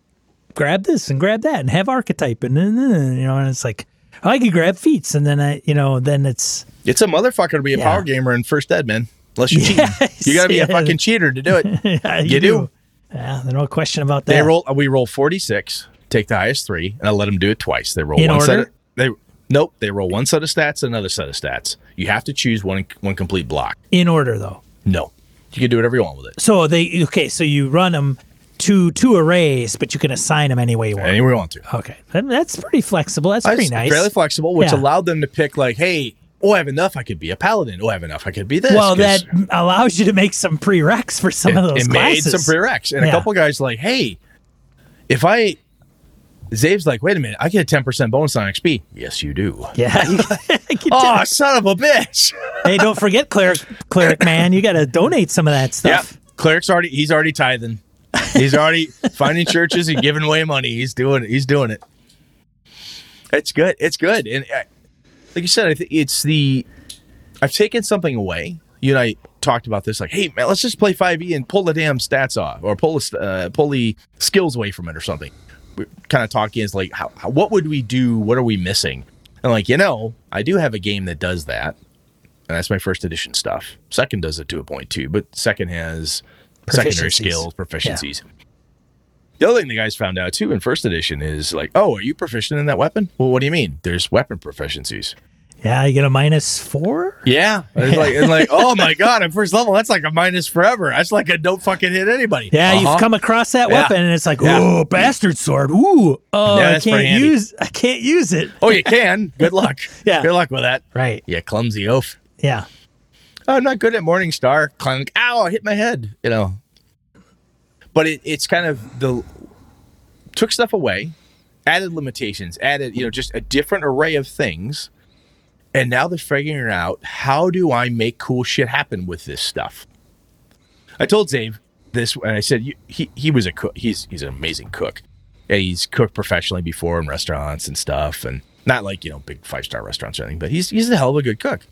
grab this and grab that and have archetype and then then, you know, and it's like oh, I could grab feats and then I you know then it's It's a motherfucker to be a Yeah. power gamer in first ed, man. Unless you're Yes, cheating, you got to be a fucking cheater to do it. yeah, You do. Yeah, there's no question about that. They roll. We roll forty six. Take the highest three, and I let them do it twice. They roll In one set. Of, they nope. They roll one set of stats, and another set of stats. You have to choose one one complete block. in order though. No, you can do whatever you want with it. So they okay. So you run them to two arrays, but you can assign them any way you want. Any way you want to. Okay, that's pretty flexible. That's pretty nice. Fairly flexible, which Yeah. allowed them to pick like, hey, oh, I have enough. I could be a paladin. Oh, I have enough. I could be this. Well, that allows you to make some prereqs for some of those it classes. made some prereqs. And Yeah. a couple guys like, hey, if I Zave's like, wait a minute, I get a ten percent bonus on XP. Yes, you do. Yeah. you Oh, son of a bitch! hey, don't forget cleric, cleric man. You got to donate some of that Yep, stuff. cleric's already he's already tithing. He's already finding churches and giving away money. He's doing it. He's doing it. It's good. It's good. And uh, like you said, I think it's the I've taken something away. You and I talked about this. Like, hey man, let's just play five E and pull the damn stats off, or pull the uh, pull the skills away from it, or something. We're kind of talking is like, how, how what would we do? What are we missing? And like, you know, I do have a game that does that, and that's my first edition stuff. Second does it to a point too, but second has secondary skills, proficiencies. The other thing the guys found out too in first edition is like, oh, are you proficient in that weapon? Well, what do you mean? There's weapon proficiencies. Yeah, you get a minus four. Yeah, it's like, it's like, oh my god, at first level, that's like a minus forever. That's like a don't fucking hit anybody. Yeah, Uh-huh. you've come across that Yeah. weapon, and it's like, Yeah. oh, bastard sword. Ooh, oh, Yeah, I can't use. I can't use it. Oh, you can. Good luck. Yeah. Good luck with that. Right. Yeah, clumsy oaf. Yeah. I'm not good at Morningstar. Clunk. Ow! I hit my head. You know. But it, it's kind of the took stuff away, added limitations, added you know just a different array of things, and now they're figuring out how do I make cool shit happen with this stuff. I told Zave this, and I said he he was a cook. He's he's an amazing cook. Yeah, he's cooked professionally before in restaurants and stuff, and not like you know big five star restaurants or anything. But he's he's a hell of a good cook.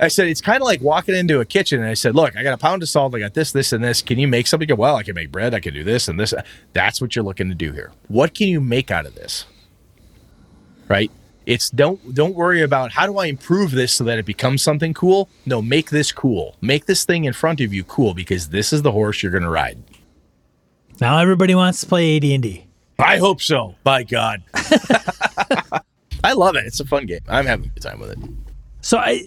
I said it's kind of like walking into a kitchen, and I said, "Look, I got a pound of salt. I got this, this, and this. Can you make something?" Well, I can make bread. I can do this and this. That's what you're looking to do here. What can you make out of this? Right? It's don't don't worry about how do I improve this so that it becomes something cool. No, make this cool. Make this thing in front of you cool because this is the horse you're going to ride. Now everybody wants to play AD&D. I hope so. By God, I love it. It's a fun game. I'm having a good time with it. So I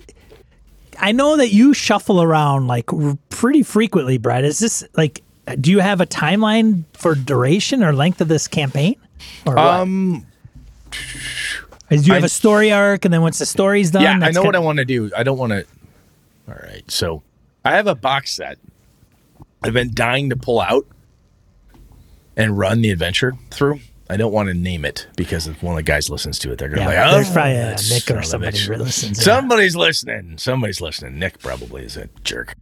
I know that you shuffle around like r- pretty frequently, Brett. Is this like do you have a timeline for duration or length of this campaign? Or what? Um, do you have I- a story arc and then once the story's done? yeah, I know what I want to do. I don't want to. All right, so I have a box set. I've been dying to pull out and run the adventure through. I don't want to name it because if one of the guys listens to it, they're gonna Yeah, be like, there's "Oh, probably a that Nick or somebody bitch." who listens. that. Somebody's listening. Somebody's listening. Nick probably is a jerk.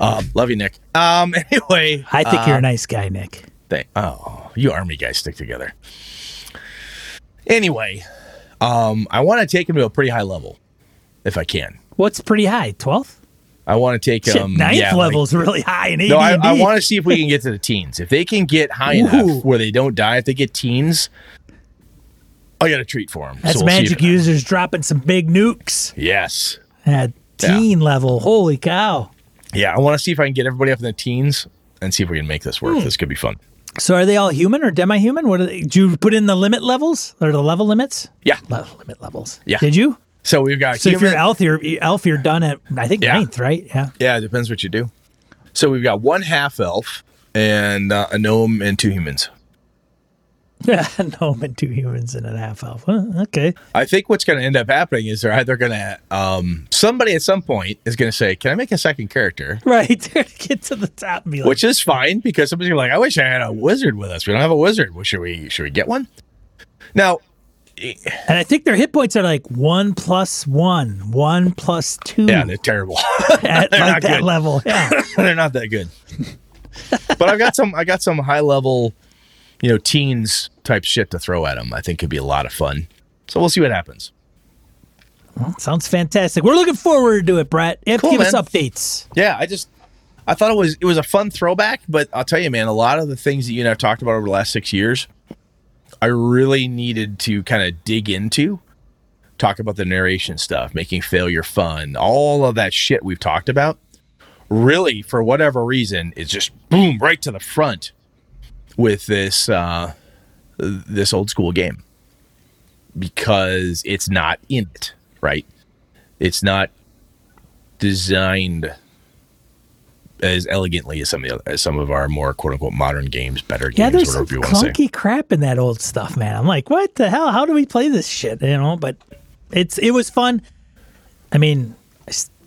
Um, love you, Nick. Um, anyway, I think uh, you're a nice guy, Nick. Thank- oh, you army guys stick together. Anyway, um, I want to take him to a pretty high level, if I can. What's pretty high? 12th? I want to take Shit, him ninth yeah, like- level's really high in AD&D. no, I, I want to see if we can get to the teens. If they can get high Ooh. enough where they don't die, if they get teens, I got a treat for them. That's magic users dropping some big nukes Yes. at teen level. Holy cow. Yeah, I want to see if I can get everybody up in the teens and see if we can make this work. Hmm. This could be fun. So are they all human or demi-human? What are they? Did you put in the limit levels or the level limits? Yeah. Limit levels. Yeah. Did you? So we've got So if you're elf, you're elf. You're done at I think Yeah. ninth, right? Yeah. Yeah, it depends what you do. So we've got one half elf and uh, a gnome and two humans. Yeah. a gnome and two humans and a half elf. Huh, okay. I think what's going to end up happening is they're either going to, um, somebody at some point is going to say, Can I make a second character? Right. Get to the top like, Which is fine because somebody's gonna be like, I wish I had a wizard with us. We don't have a wizard. Well, should we should we get one? Now, and I think their hit points are like one plus one, one plus two yeah, they're terrible. at they're like that good. level. Yeah. they're not that good. but I've got some I got some high level, you know, teens type shit to throw at them. I think could be a lot of fun. So we'll see what happens. Sounds fantastic. We're looking forward to it, Brett. You Cool, give us updates. Yeah, I just I thought it was it was a fun throwback, but I'll tell you, man, a lot of the things that you and I've talked about over the last six years, I really needed to kind of dig into. Talk about the narration stuff, making failure fun, all of that shit we've talked about. Really, for whatever reason, it's just boom right to the front with this uh, this old school game because it's not in it, right? It's not designed as elegantly as some of the, as some of our more quote unquote modern games, better Yeah, games, whatever you want to say. clunky crap in that old stuff, man. I'm like, what the hell? How do we play this shit? You know, but it's it was fun. I mean,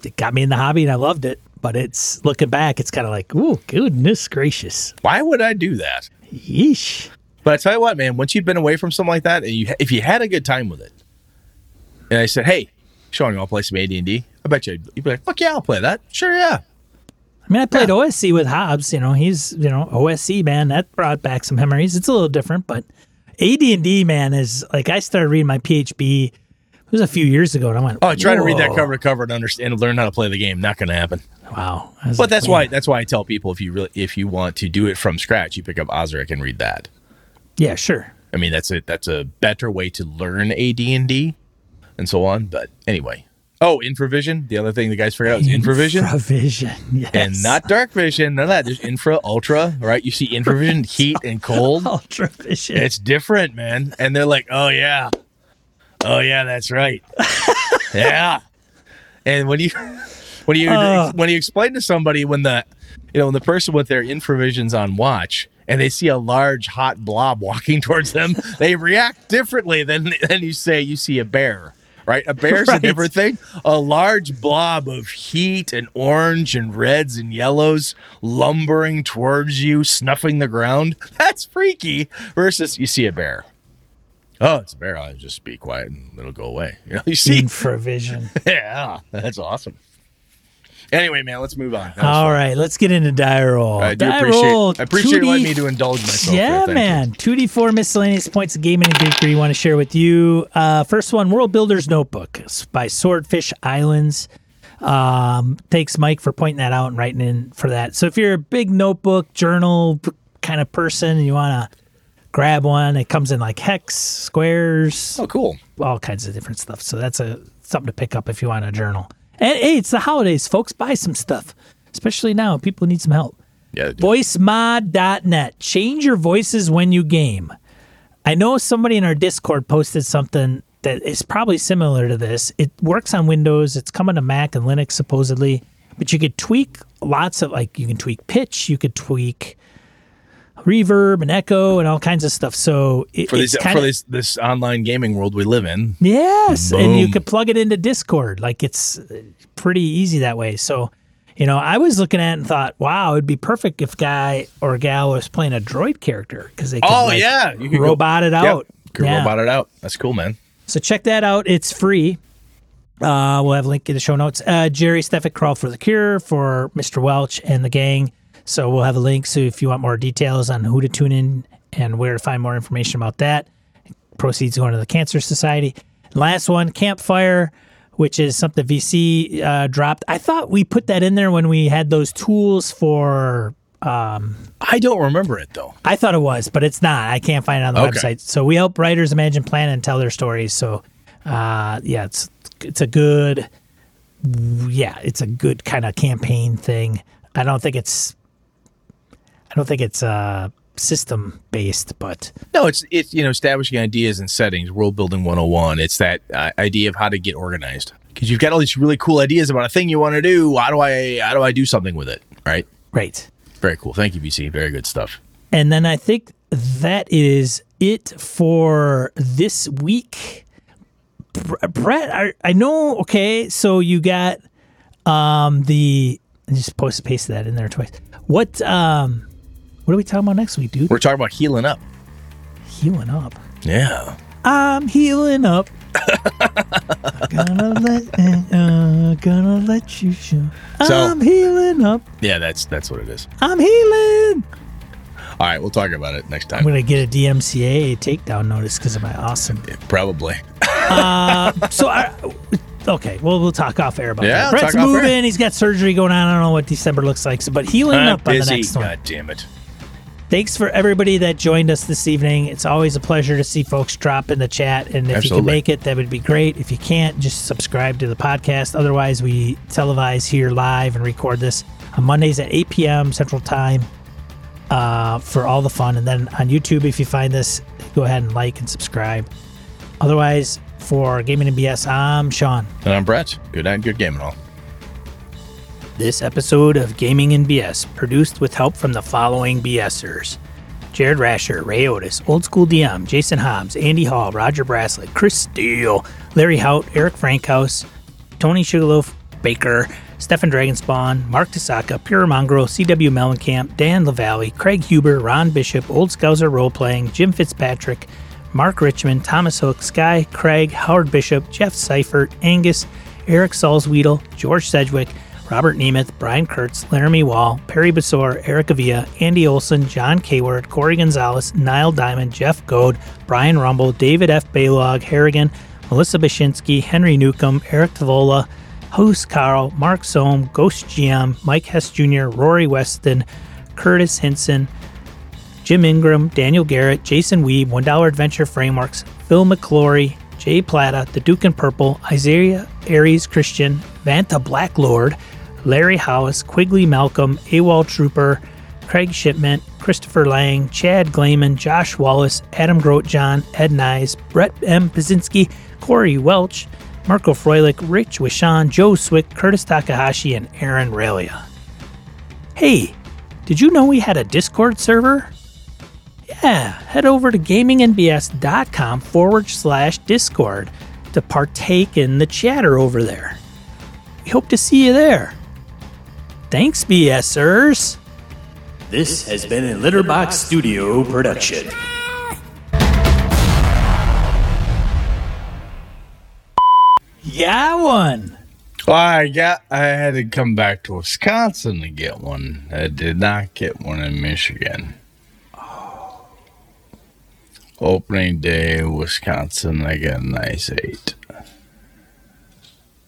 it got me in the hobby and I loved it. But it's looking back, it's kind of like, oh goodness gracious, Why would I do that? yeesh. But I tell you what, man, once you've been away from something like that, and you if you had a good time with it, and I said, "Hey, Sean, you want to play some AD and D?" I bet you you'd be like, "Fuck yeah, I'll play that." Sure, yeah. I mean, I played OSE with Hobbs. You know, he's you know OSE man. That brought back some memories. It's a little different, but AD and D man is like I started reading my PHB. It was a few years ago, and I went, Oh, try to read that cover to cover and understand and learn how to play the game. Not going to happen. Wow, I But like, that's "Man." why that's why I tell people if you really if you want to do it from scratch, you pick up OSRIC and read that. Yeah, sure. I mean, that's a that's a better way to learn AD and D and so on. But anyway, oh, infravision. The other thing the guys figured out is infravision. Infravision, yes. And not dark vision, none of that. There's infra, ultra, right? You see infravision, heat and cold. ultra vision. It's different, man. And they're like, oh yeah, oh yeah, that's right, yeah. And when you when you Oh. when you explain to somebody when the you know when the person with their infravisions on watch and they see a large hot blob walking towards them, they react differently than than you say you see a bear right? A bear's Right. a different thing. A large blob of heat and orange and reds and yellows lumbering towards you, snuffing the ground. That's freaky. Versus you see a bear. Oh, it's a bear. I'll just be quiet and it'll go away. You know, you see, Infravision. yeah, that's awesome. Anyway, man, let's move on. All fun. right, let's get into die roll. I do die appreciate. roll, I appreciate 2D letting me to indulge myself. Yeah, you. man. 2d4 miscellaneous points of gaming and geekery you want to share with you. Uh, first one, World Builder's Notebook by Swordfish Islands. Um, thanks, Mike, for pointing that out and writing in for that. So if you're a big notebook, journal kind of person and you want to grab one, it comes in like hex, squares, Oh, cool. all kinds of different stuff. So that's a something to pick up if you want a journal. And hey, it's the holidays, folks. Buy some stuff, especially now. People need some help Yeah. voicemod.net. Change your voices when you game. I know somebody in our Discord posted something that is probably similar to this. It works on Windows, it's coming to Mac and Linux supposedly, but you could tweak lots of like you can tweak pitch, you could tweak reverb and echo and all kinds of stuff. So it, For it's this kind for this this online gaming world we live in. Yes, and you Boom. could plug it into Discord. Like it's pretty easy that way. So, you know, I was looking at it and thought, wow, it'd be perfect if guy or gal was playing a droid character because they could Oh like, yeah, you could go- robot it Yep, out. Could Yeah. robot it out. That's cool, man. So check that out. It's free. Uh, we'll have a link in the show notes. Uh, Jerry Steffick crawled for the cure for Mr. Welch and the gang. So we'll have a link. So if you want more details on who to tune in and where to find more information about that, proceeds going to the Cancer Society. Last one, Campfire, which is something VC uh, dropped. I thought we put that in there when we had those tools for I don't remember it though. I thought it was, but it's not. I can't find it on the Okay. website. So we help writers imagine, plan, and tell their stories. So, uh, yeah, it's it's a good, yeah, it's a good kind of campaign thing. I don't think it's, I don't think it's uh, system based, but No, it's it's you know establishing ideas and settings, world building 101. It's that uh, idea of how to get organized. Because you've got all these really cool ideas about a thing you want to do. How do I how do I do something with it? Right? right. Very cool. Thank you, BC. Very good stuff. And then I think that is it for this week. Br- Brett, I, I know. Okay, so you got um the I just post paste that in there twice. What um what are we talking about next week, dude? We're talking about healing up. healing up. Yeah. I'm healing up. gonna let uh, gonna let you show. So- I'm healing up. Yeah, that's that's what it is. I'm healing. All right, we'll talk about it next time. I'm gonna get a DMCA takedown notice because of my awesome Probably. so I, okay, well we'll talk off air about Yeah, that. Brett's talk off air. moving. He's got surgery going on. I don't know what December looks like, so, but healing I'm up on the next one. God damn it. Thanks for everybody that joined us this evening. It's always a pleasure to see folks drop in the chat, and if you can make it, that would be great. If you can't, just subscribe to the podcast. Otherwise, we televise here live and record this on Mondays at 8 p.m. Central Time uh, for all the fun. And then on YouTube, if you find this, go ahead and like and subscribe. Otherwise, for Gaming and BS, I'm Sean. And I'm Brett. Good night, good gaming all. This episode of Gaming and BS produced with help from the following BSers Jared Rasher, Ray Otis, Old School DM, Jason Hobbs, Andy Hall, Roger Braslett, Chris Steele, Larry Hout, Eric Frankhouse, Tony Sugarloaf Baker, Stefan Dragonspawn, Mark Tasaka, Pure Mongrel, CW Mellencamp, Dan LaValle, Craig Huber, Ron Bishop, Old Scouser Roleplaying, Jim Fitzpatrick, Mark Richmond, Thomas Hook, Sky, Craig, Howard Bishop, Jeff Seifert, Angus, Eric Salzwedel, George Sedgwick, Robert Nemeth, Brian Kurtz, Laramie Wall, Perry Basor, Eric Avia, Andy Olson, John Kayward, Corey Gonzalez, Niall Diamond, Jeff Goad, Brian Rumble, David F. Baylog, Harrigan, Melissa Bashinsky, Henry Newcomb, Eric Tavola, Host Carl, Mark Sohm, Ghost GM, Mike Hess Jr., Rory Weston, Curtis Hinson, Jim Ingram, Daniel Garrett, Jason Weeb, $1 Adventure Frameworks, Phil McClory, Jay Plata, The Duke in Purple, Isaiah Aries Christian, Vanta Blacklord, Larry House, Quigley Malcolm, AWOL Trooper, Craig Shipment, Christopher Lang, Chad Glayman, Josh Wallace, Adam Grotjohn, Ed Nyes, Brett M. Pazinski, Corey Welch, Marco Froelich, Rich Wishan, Joe Swick, Curtis Takahashi, and Aaron Ralia. Hey, did you know we had a Discord server? Yeah, head over to gamingnbs.com forward slash Discord to partake in the chatter over there. We hope to see you there. Thanks, BSers. This has been a Litterbox Studio production. Yeah, one. Well, I got. I had to come back to Wisconsin to get one. I did not get one in Michigan. Oh. Opening day, Wisconsin. I got a nice eight.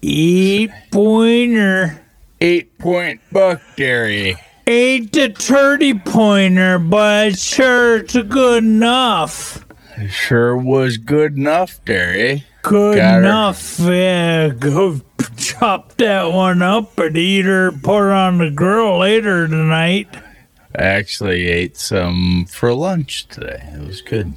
Eight pointer. Eight point buck dairy. Eight to 30 pointer, but sure it's good enough. Sure was good enough, dairy. Good Got her. enough. Yeah, go chop that one up and eat her, put her on the grill later tonight. I actually ate some for lunch today. It was good.